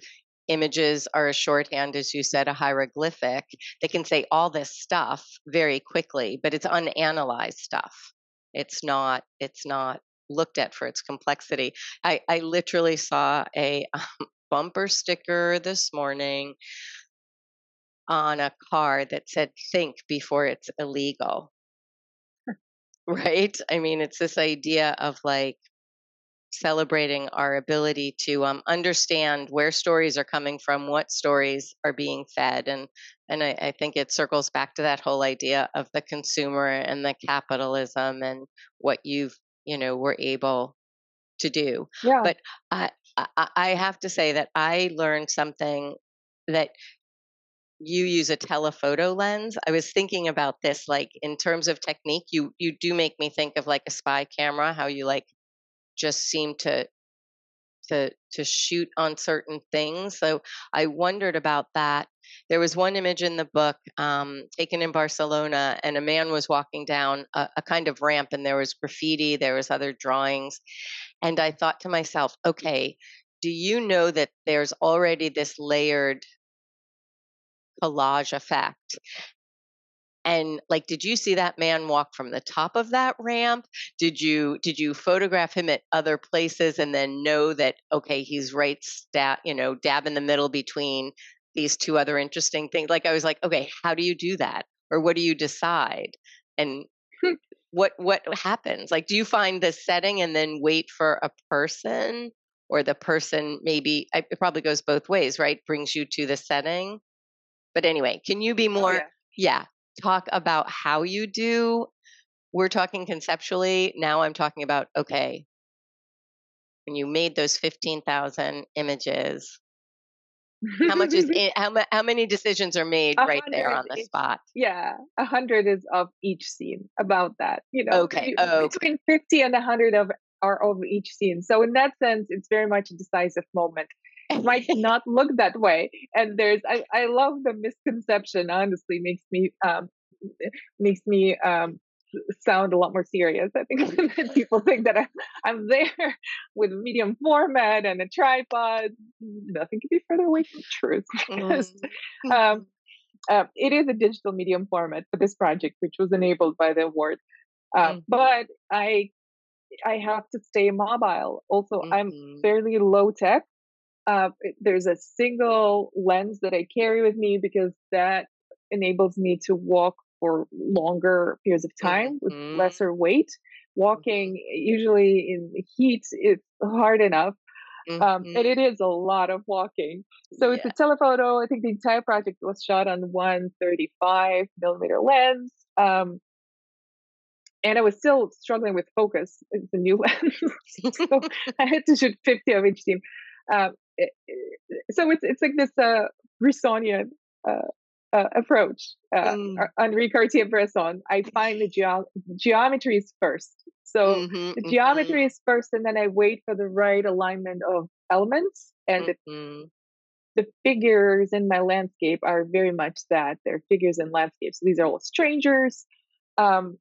images are a shorthand, as you said, a hieroglyphic. They can say all this stuff very quickly, but it's unanalyzed stuff. It's not, it's not looked at for its complexity. I, I literally saw a *laughs* um, bumper sticker this morning on a car that said, think before it's illegal right? I mean, it's this idea of like celebrating our ability to um, understand where stories are coming from, what stories are being fed, and and I, I, think it circles back to that whole idea of the consumer and the capitalism and what you've you know were able to do. Yeah. But I I have to say that I learned something that you use a telephoto lens i was thinking about this like in terms of technique you you do make me think of like a spy camera how you like just seem to to to shoot on certain things so i wondered about that there was one image in the book um, taken in barcelona and a man was walking down a, a kind of ramp and there was graffiti there was other drawings and i thought to myself okay do you know that there's already this layered collage effect. And like did you see that man walk from the top of that ramp? Did you did you photograph him at other places and then know that okay he's right stat you know dab in the middle between these two other interesting things? Like i was like okay how do you do that? Or what do you decide? And *laughs* what what happens? Like do you find the setting and then wait for a person? Or the person maybe it probably goes both ways right? Brings you to the setting. But anyway can you be oh, more oh, yeah. yeah talk about how you do we're talking conceptually now i'm talking about okay when you made those 15,000 images how much is *laughs* in, how, how many decisions are made right there on the spot? yeah a hundred is of each scene about that you know okay oh, between 50 and a hundred of are of each scene so in that sense it's very much a decisive moment. it *laughs* might not look that way and there's i, I love the misconception honestly makes me um makes me um sound a lot more serious. I think *laughs* people think that I'm, I'm there *laughs* with medium format and a tripod. Nothing could be further away from truth because mm-hmm. um, uh, it is a digital medium format for this project, which was enabled by the award. Uh, mm-hmm. But I I have to stay mobile. Also, mm-hmm. I'm fairly low tech. Uh, there's a single lens that I carry with me because that enables me to walk for longer periods of time with mm-hmm. lesser weight. Walking usually in heat is hard enough. Um, mm-hmm. and it is a lot of walking. So yeah. it's a telephoto. I think the entire project was shot on 135 millimeter lens. Um, and I was still struggling with focus. It's a new *laughs* lens, so I had to shoot 50 of each team. Um, it, so it's it's like this uh, Bressonian uh, uh, approach uh, mm. Henri Cartier-Bresson. I find the geometry is first. So mm-hmm, the geometry mm-hmm. is first, and then I wait for the right alignment of elements. And mm-hmm. the, the figures in my landscape are very much that. They're figures in landscapes. So these are all strangers. Um,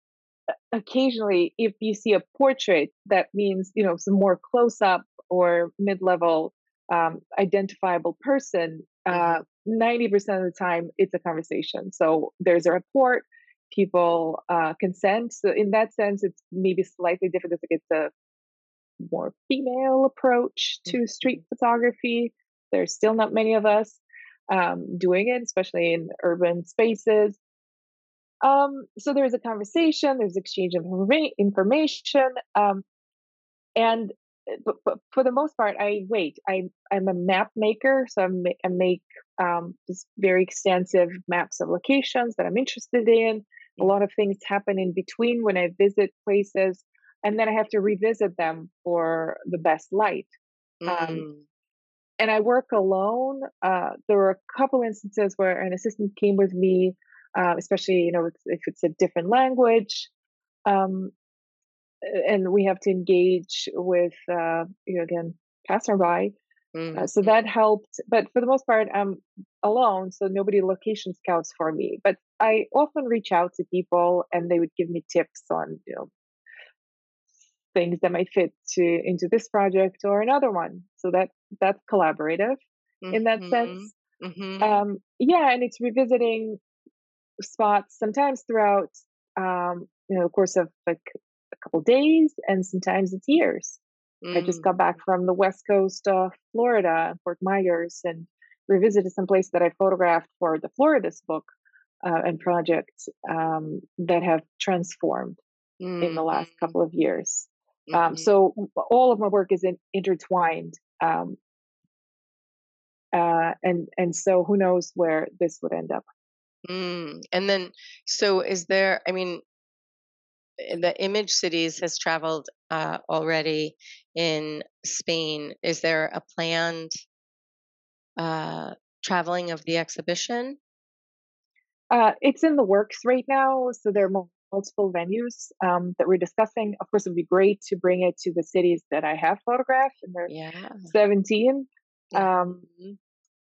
occasionally, if you see a portrait, that means, you know, some more close up or mid level um, identifiable person. Uh, 90% of the time it's a conversation so there's a report people uh, consent so in that sense it's maybe slightly different it's a more female approach to street mm-hmm. photography there's still not many of us um, doing it especially in urban spaces um, so there's a conversation there's exchange of information um, and but, but for the most part, I wait. I I'm a map maker, so I'm, I make um, just very extensive maps of locations that I'm interested in. A lot of things happen in between when I visit places, and then I have to revisit them for the best light. Um, mm. Um, and I work alone. Uh, there were a couple instances where an assistant came with me, uh, especially you know if, if, it's a different language. Um, and we have to engage with uh, you know again passerby. Mm-hmm. Uh, so mm-hmm. that helped, but for the most part, I'm alone, so nobody location scouts for me. But I often reach out to people, and they would give me tips on you know things that might fit to into this project or another one. So that that's collaborative mm-hmm. in that sense. Mm-hmm. mm-hmm. Um, yeah, and it's revisiting spots sometimes throughout um, you know the course of like couple days and sometimes it's years. Mm. I just got back mm. from the west coast of Florida, Fort Myers, and revisited some places that I photographed for the Floridas book uh, and project um, that have transformed mm. in the last mm-hmm. couple of years. Um, mm-hmm. Um, so all of my work is in, intertwined. Um, uh, and and so who knows where this would end up. Mm. And then, so is there? I mean, the Image Cities has traveled uh, already in Spain. Is there a planned uh, traveling of the exhibition? Uh, it's in the works right now. So there are multiple venues um, that we're discussing. Of course, it would be great to bring it to the cities that I have photographed, and there's yeah. 17. Um,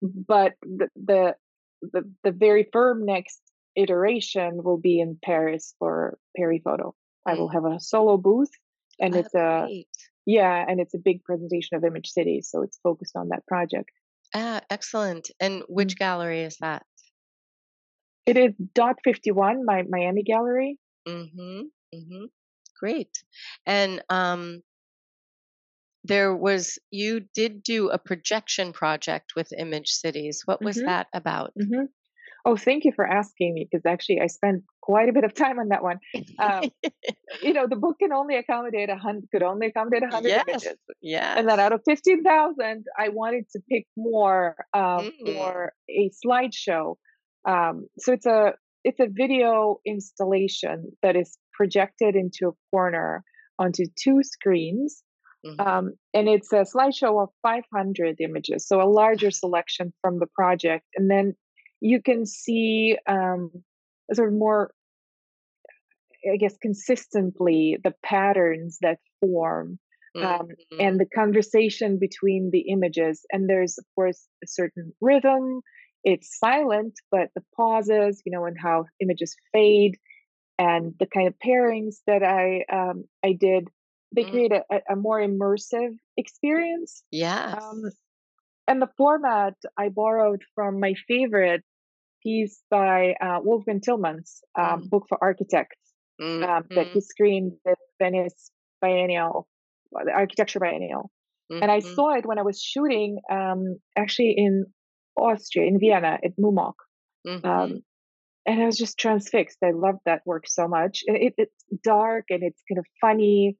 but the, the the the very firm next iteration will be in Paris for Paris Photo. I will have a solo booth, and oh, it's a great. yeah, and it's a big presentation of Image Cities, so it's focused on that project. Ah, excellent. And which mm-hmm. gallery is that? It is dot fifty one, my Miami gallery. Mm-hmm. Mm-hmm. Great. And um, there was you did do a projection project with Image Cities. What was Mm-hmm. that about? Mm-hmm. Oh, thank you for asking me because actually I spent quite a bit of time on that one. Um, *laughs* you know, the book can only accommodate a hundred, could only accommodate a hundred yes. images, Yes. and then out of fifteen thousand, I wanted to pick more uh, Mm. for a slideshow. Um, so it's a it's a video installation that is projected into a corner onto two screens, Mhm. um, and it's a slideshow of 500 images, so a larger selection from the project, and then you can see um, sort of more, I guess, consistently the patterns that form um, Mhm. and the conversation between the images. And there's, of course, a certain rhythm. It's silent, but the pauses, you know, and how images fade, and the kind of pairings that I um, I did, they Mm. create a, a- a more immersive experience. yes. Um, and the format I borrowed from my favorite piece by uh, Wolfgang Tillmans, um, Mm. book for architects, um, that Mhm. he screened the Venice Biennial, the Architecture Biennial. And I Mhm. saw it when I was shooting, um, actually in Austria, in Vienna, at MUMOK. Mhm. Um, and I was just transfixed. I loved that work so much. And it, it's dark and it's kind of funny.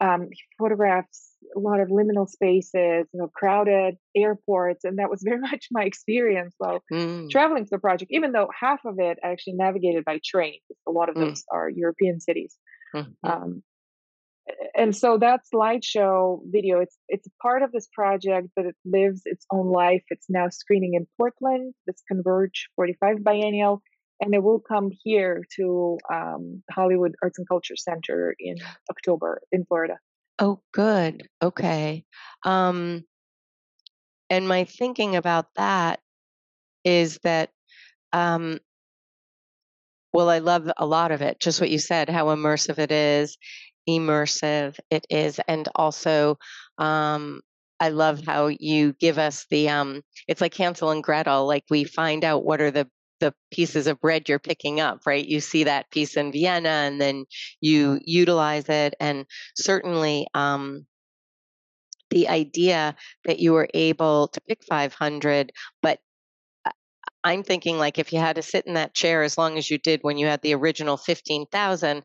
Um, he photographs a lot of liminal spaces, you know, crowded airports, and that was very *laughs* much my experience while Mm. traveling to the project. Even though half of it I actually navigated by train, because a lot of Mm. those are European cities. Mhm. Um, and so that slideshow video, it's it's part of this project, but it lives its own life. It's now screening in Portland, this Converge 45 Biennial, and it will come here to um, Hollywood Arts and Culture Center in October in Florida. Oh, good. Okay. Um, and my thinking about that is that, um, well, I love a lot of it, just what you said, how immersive it is, immersive it is, and also, um, I love how you give us the, um, it's like Hansel and Gretel, like we find out what are the the pieces of bread you're picking up, right? You see that piece in Vienna and then you utilize it. And certainly, um, the idea that you were able to pick 500, but I- I'm thinking like if you had to sit in that chair as long as you did when you had the original 15,000,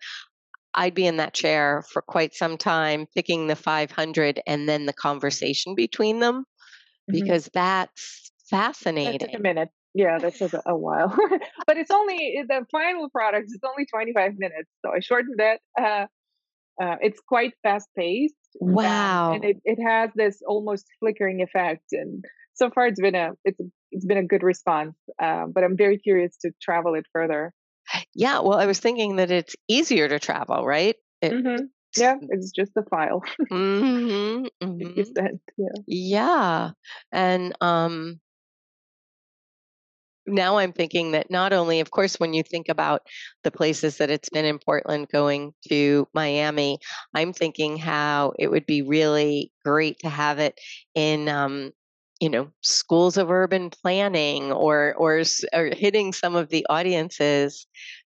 I'd be in that chair for quite some time picking the 500 and then the conversation between them Mhm. because that's That took a fascinating. minute. Yeah, that took a, while, *laughs* but it's only the final product. It's only 25 minutes, so I shortened it. Uh, uh, it's quite fast paced. Um, Wow. and it, it has this almost flickering effect. And so far, it's been a it's a, it's been a good response. Um, but I'm very curious to travel it further. Yeah, well, I was thinking that it's easier to travel, right? It, hmm Yeah, it's just a file *laughs* hmm you sent. Yeah. Yeah. And um now I'm thinking that not only, of course, when you think about the places that it's been in Portland going to Miami, I'm thinking how it would be really great to have it in um you know schools of urban planning or or, or hitting some of the audiences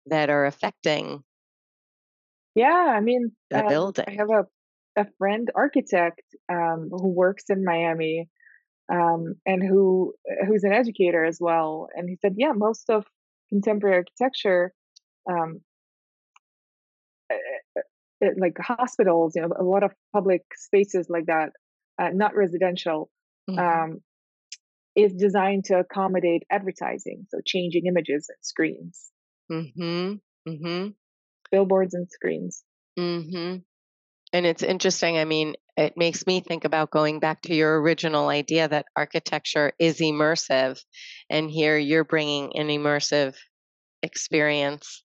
that are affecting Yeah, I mean, the um, I have a a friend architect um, who works in Miami, um, and who who's an educator as well. And he said, yeah, most of contemporary architecture, um, uh, uh, like hospitals, you know, a lot of public spaces like that, uh, not residential, Mhm. um, is designed to accommodate advertising, so changing images and screens, Mhm. Mhm. billboards and screens. Mhm. And it's interesting. I mean, it makes me think about going back to your original idea that architecture is immersive. And here you're bringing an immersive experience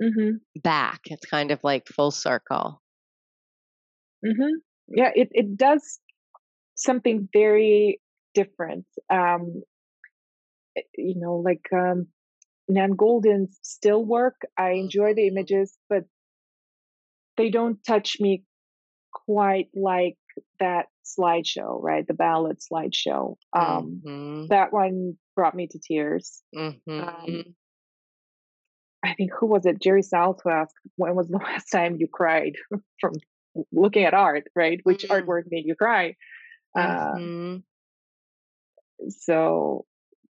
hmm back. It's kind of like full circle. hmm Yeah, it, it does something very different. Um, eh, you know, like um, Nan Goldin's still work. I enjoy the Mhm. images, but they don't touch me quite like that slideshow, right? The ballad slideshow. Um, Mhm. That one brought me to tears. Mhm. I think who was it? Jerry Saltz who asked, "When was the *laughs* last time you cried *laughs* from looking at art? Right? Which mm-hmm. artwork made you cry?" Uh, mm-hmm. so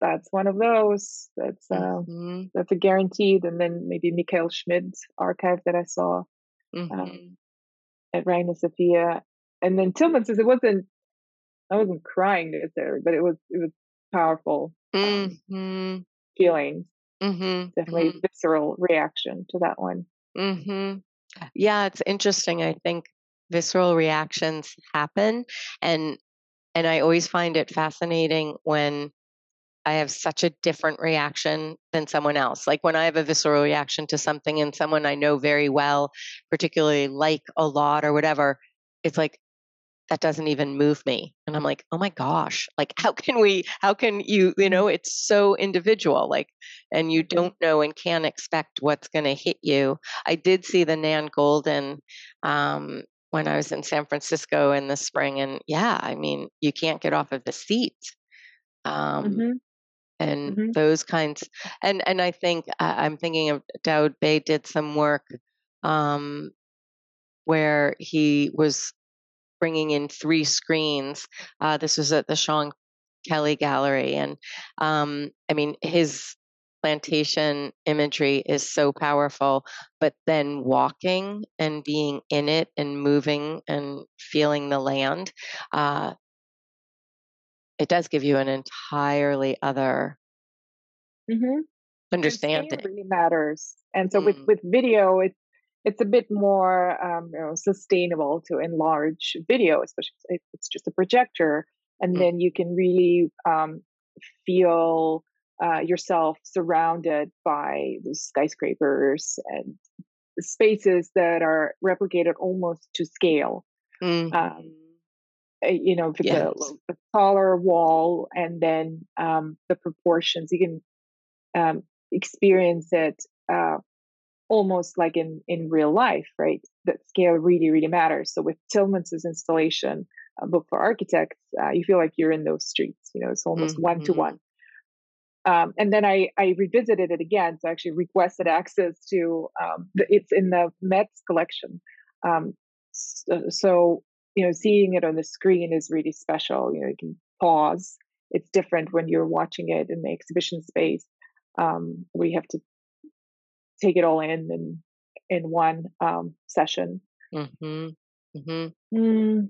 that's one of those. That's uh, mm-hmm. that's a guaranteed. And then maybe Michael Schmidt's archive that I saw um, mm-hmm. at Reina Sofia. And then Tillmans's it wasn't. I wasn't crying necessarily, but it was it was powerful um, mm-hmm. feelings. Mm-hmm. Definitely mm-hmm. visceral reaction to that one. Mm-hmm. Yeah, it's interesting. I think visceral reactions happen, and and I always find it fascinating when I have such a different reaction than someone else. Like when I have a visceral reaction to something and someone I know very well, particularly like a lot or whatever, it's like that doesn't even move me. And I'm like, oh my gosh, like *laughs* how can we, how can you, you know, it's so individual, like, and you don't know and can't expect what's going to hit you. I did see the Nan Goldin um, when I was in San Francisco in the spring. And yeah, I mean, you can't get off of the seat. Um, mm-hmm. And mm-hmm. those kinds, and and I think uh, I'm thinking of Dawoud Bey did some work um, where he was bringing in three screens. Uh, this was at the Sean Kelly Gallery, and um, I mean his plantation imagery is so powerful, but then walking and being in it and moving and feeling the land, uh, it does give you an entirely other mm-hmm. understanding. really matters, and so mm. with with video, it's it's a bit more um, you know, sustainable to enlarge video, especially if it's just a projector, and mm. then you can really um, feel uh, yourself surrounded by the skyscrapers and spaces that are replicated almost to scale. Mm. Um, eh, you know, the, yes. a, taller wall and then um, the proportions, you can um, experience it uh, almost like in in real life, right? That scale really really matters. So with Tillmans's installation, a book for architects, uh, you feel like you're in those streets. You know, it's almost one to one. Um, and then I, I revisited it again. So I actually requested access to um, the, it's in the Met's collection. Um, so, so, you know, seeing it on the screen is really special. You know, you can pause. It's different when you're watching it in the exhibition space. Um, we have to take it all in in in one um, session. Mm-hmm. Mm-hmm. Mm.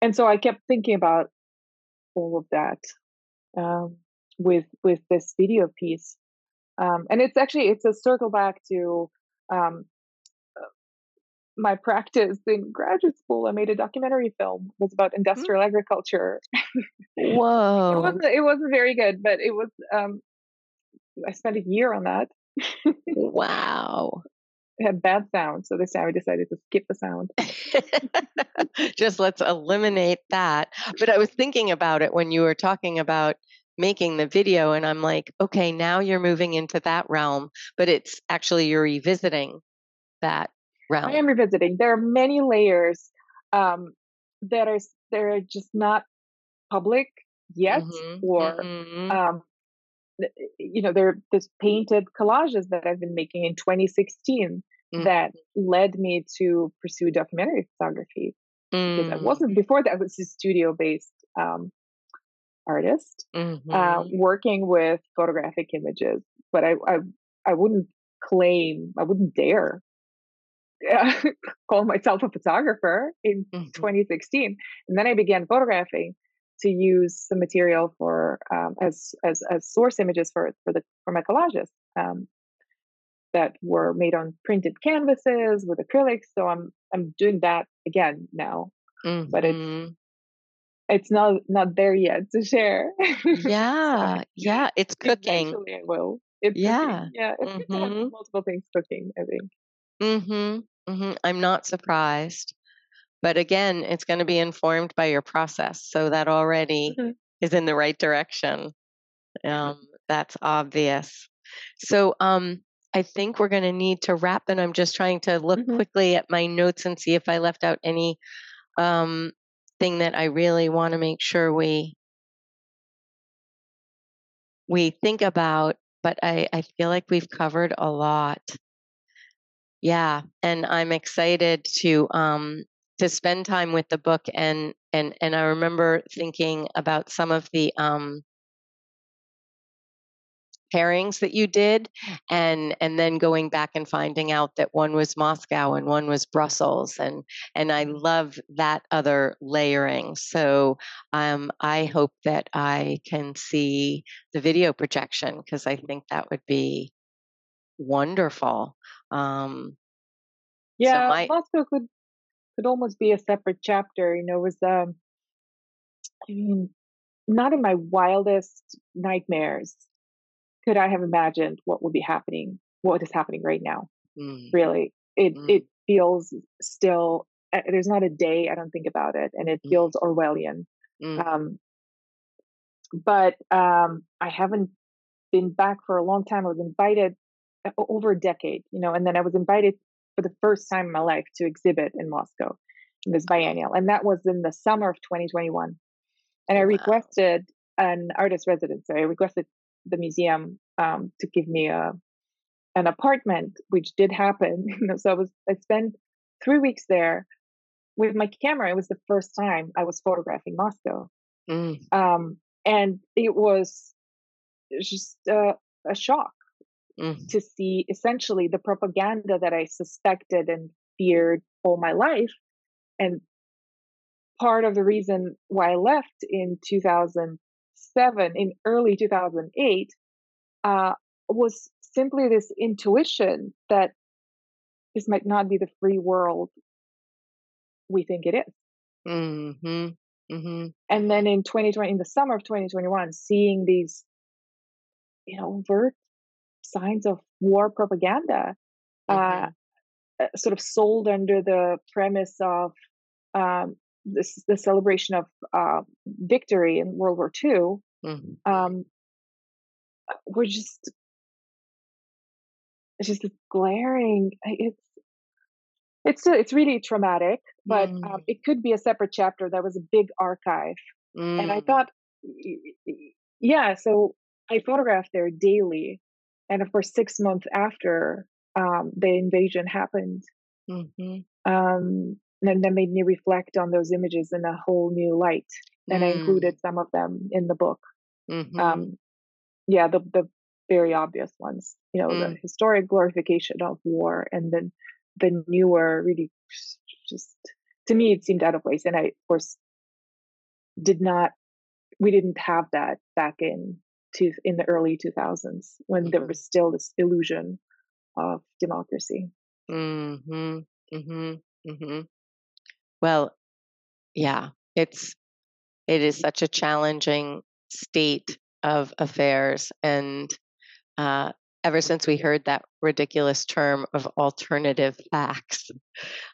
And so I kept thinking about all of that um, with with this video piece, um, and it's actually it's a circle back to um, my practice in graduate school. I made a documentary film. It was about mm. industrial mm-hmm. agriculture. *laughs* Whoa! it wasn't it wasn't very good, but it was. Um, I spent a year on that wow. *laughs* It had bad sound, so this time I decided to skip the sound. *laughs* Just let's eliminate that. But I was thinking about it when you were talking about making the video, and I'm like, okay, now you're moving into that realm, but it's actually you're revisiting that realm. I am revisiting. There are many layers um, that are they're just not public yet, mm-hmm, or mm-hmm. Um, you know, there are this painted collages that I've been making in 2016 mm-hmm. that led me to pursue documentary photography. Mm-hmm. Because I wasn't before that I was a studio based um, artist, mm-hmm. uh, working with photographic images. But I, I, I wouldn't claim, I wouldn't dare *laughs* call myself a photographer in mm-hmm. 2016. And then I began photographing to use the material for um, as, as as source images for for the for my collages um, that were made on printed canvases with acrylics. So I'm I'm doing that again now, mm-hmm. but it's mm-hmm. it's not not there yet to share. yeah, yeah, it's *laughs* cooking. Eventually I will. It's yeah, cooking. yeah. It's *laughs* mm-hmm. multiple things cooking. I think. Mm-hmm. Mm-hmm. I'm not surprised. But again, it's going to be informed by your process. So that already mm-hmm. is in the right direction. Um, that's obvious. So um, I think we're going to need to wrap, and I'm just trying to look mm-hmm. quickly at my notes and see if I left out any um, thing that I really want to make sure we we think about but I, I feel like we've covered a lot. Yeah, and I'm excited to um, to spend time with the book and and and I remember thinking about some of the um, pairings that you did and and then going back and finding out that one was Moscow and one was Brussels and and I love that other layering. So um, I hope that I can see the video projection because I think that would be wonderful um, yeah so my, Moscow could could almost be a separate chapter you know it was um I mean not in my wildest nightmares could I have imagined what would be happening, what is happening right now? Mm. Really, it mm. it feels still. Uh, there's not a day I don't think about it, and it mm. feels Orwellian. Mm. Um, but um, I haven't been back for a long time. I was invited over a decade, you know, and then I was invited for the first time in my life to exhibit in Moscow in this biennial, and that was in the summer of 2021. And I requested an artist residence. I requested the museum um, to give me a an apartment, which did happen. *laughs* so I was I spent three weeks there with my camera. It was the first time I was photographing Moscow, mm. um, and it was just uh, a shock mm. to see essentially the propaganda that I suspected and feared all my life, and part of the reason why I left in 2007, in early 2008, uh, was simply this intuition that this might not be the free world we think it is. Mm-hmm. Mm-hmm. And then in 2020, in the summer of 2021, seeing these, you know, overt signs of war propaganda, uh, mm-hmm. uh, sort of sold under the premise of um, this the celebration of uh, victory in World War II, mm-hmm. um, we're just it's just glaring. It's it's it's really traumatic, but mm. um, it could be a separate chapter. That was a big archive, mm. and I mm. thought, yeah. So I photographed there daily, and of course, six months after um, the invasion happened, mm-hmm. um, and that made me reflect on those images in a whole new light and mm. i included some of them in the book mm-hmm. um, yeah the the very obvious ones you know mm. the historic glorification of war and then the newer really just to me it seemed out of place and i of course did not we didn't have that back in to in the early 2000s when mm-hmm. there was still this illusion of democracy mm-hmm. Mm-hmm. Mm-hmm. Well, yeah, it's it is such a challenging state of affairs, and uh, ever since we heard that ridiculous term of alternative facts,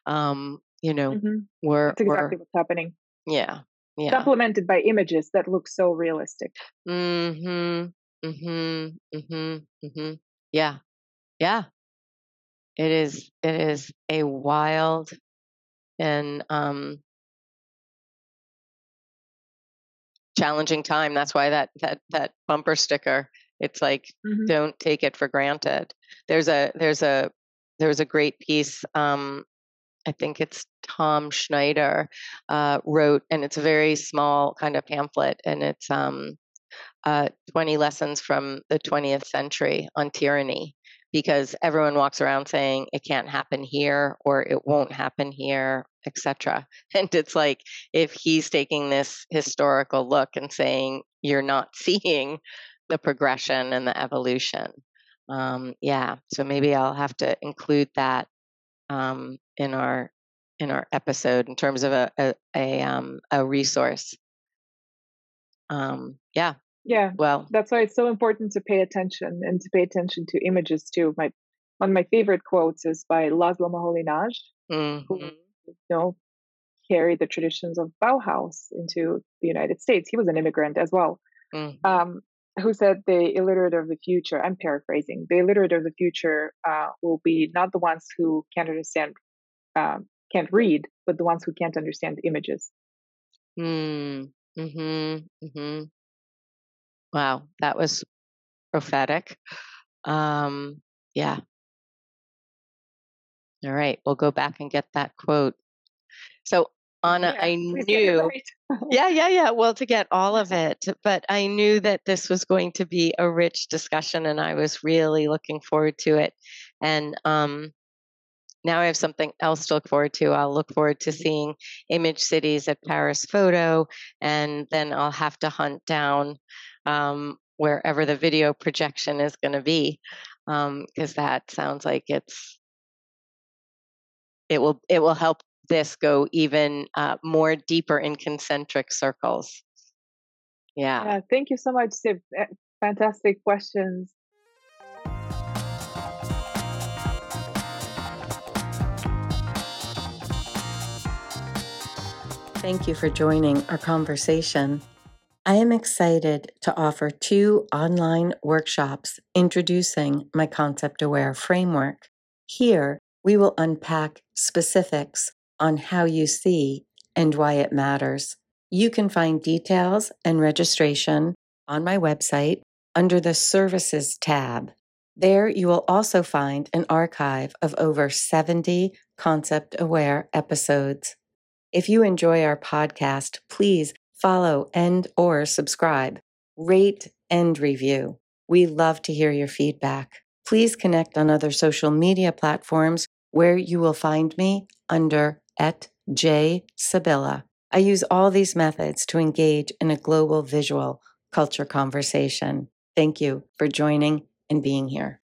um, you know, mm-hmm. we're That's exactly we're, what's happening. Yeah, yeah. Supplemented by images that look so realistic. Mm-hmm. Mm-hmm. Mm-hmm. Mm-hmm. Yeah. Yeah. It is. It is a wild and um, challenging time. That's why that that that bumper sticker. It's like mm-hmm. don't take it for granted. There's a there's a there was a great piece. Um, I think it's Tom Snyder uh, wrote, and it's a very small kind of pamphlet, and it's um, uh, 20 lessons from the 20th century on tyranny because everyone walks around saying it can't happen here or it won't happen here etc *laughs* and it's like if he's taking this historical look and saying you're not *laughs* seeing the progression and the evolution um, yeah so maybe i'll have to include that um, in our in our episode in terms of a a, a, um, a resource um, yeah yeah. Well, that's why it's so important to pay attention and to pay attention to images too. My one of my favorite quotes is by Laszlo Moholy-Nagy, mm-hmm. who you know carried the traditions of Bauhaus into the United States. He was an immigrant as well. Mm-hmm. Um, who said the illiterate of the future? I'm paraphrasing. The illiterate of the future uh, will be not the ones who can't understand, um, can't read, but the ones who can't understand images. Mm, mm-hmm, mm-hmm. Wow, that was prophetic. Um, yeah. All right, we'll go back and get that quote. So Anna, Yeah, I please get it knew right. *laughs* yeah, yeah, yeah. Well, to get all of *laughs* it, but I knew that this was going to be a rich discussion, and I was really looking forward to it. And um, now I have something else to look forward to. I'll look forward to seeing Image Cities at Paris Photo, and then I'll have to hunt down um, wherever the video projection is going to be, because that sounds like it's it will it will help this go even uh, more deeper in concentric circles. Yeah. Yeah, thank you so much, Sib. Eh, Fantastic questions. Thank you for joining our conversation. I am excited to offer two online workshops introducing my concept aware framework. Here, we will unpack specifics on how you see and why it matters. You can find details and registration on my website under the Services tab. There, you will also find an archive of over 70 concept aware episodes. If you enjoy our podcast, please follow and or subscribe, rate and review. We love to hear your feedback. Please connect on other social media platforms where you will find me under at J Sybylla. I use all these methods to engage in a global visual culture conversation. Thank you for joining and being here.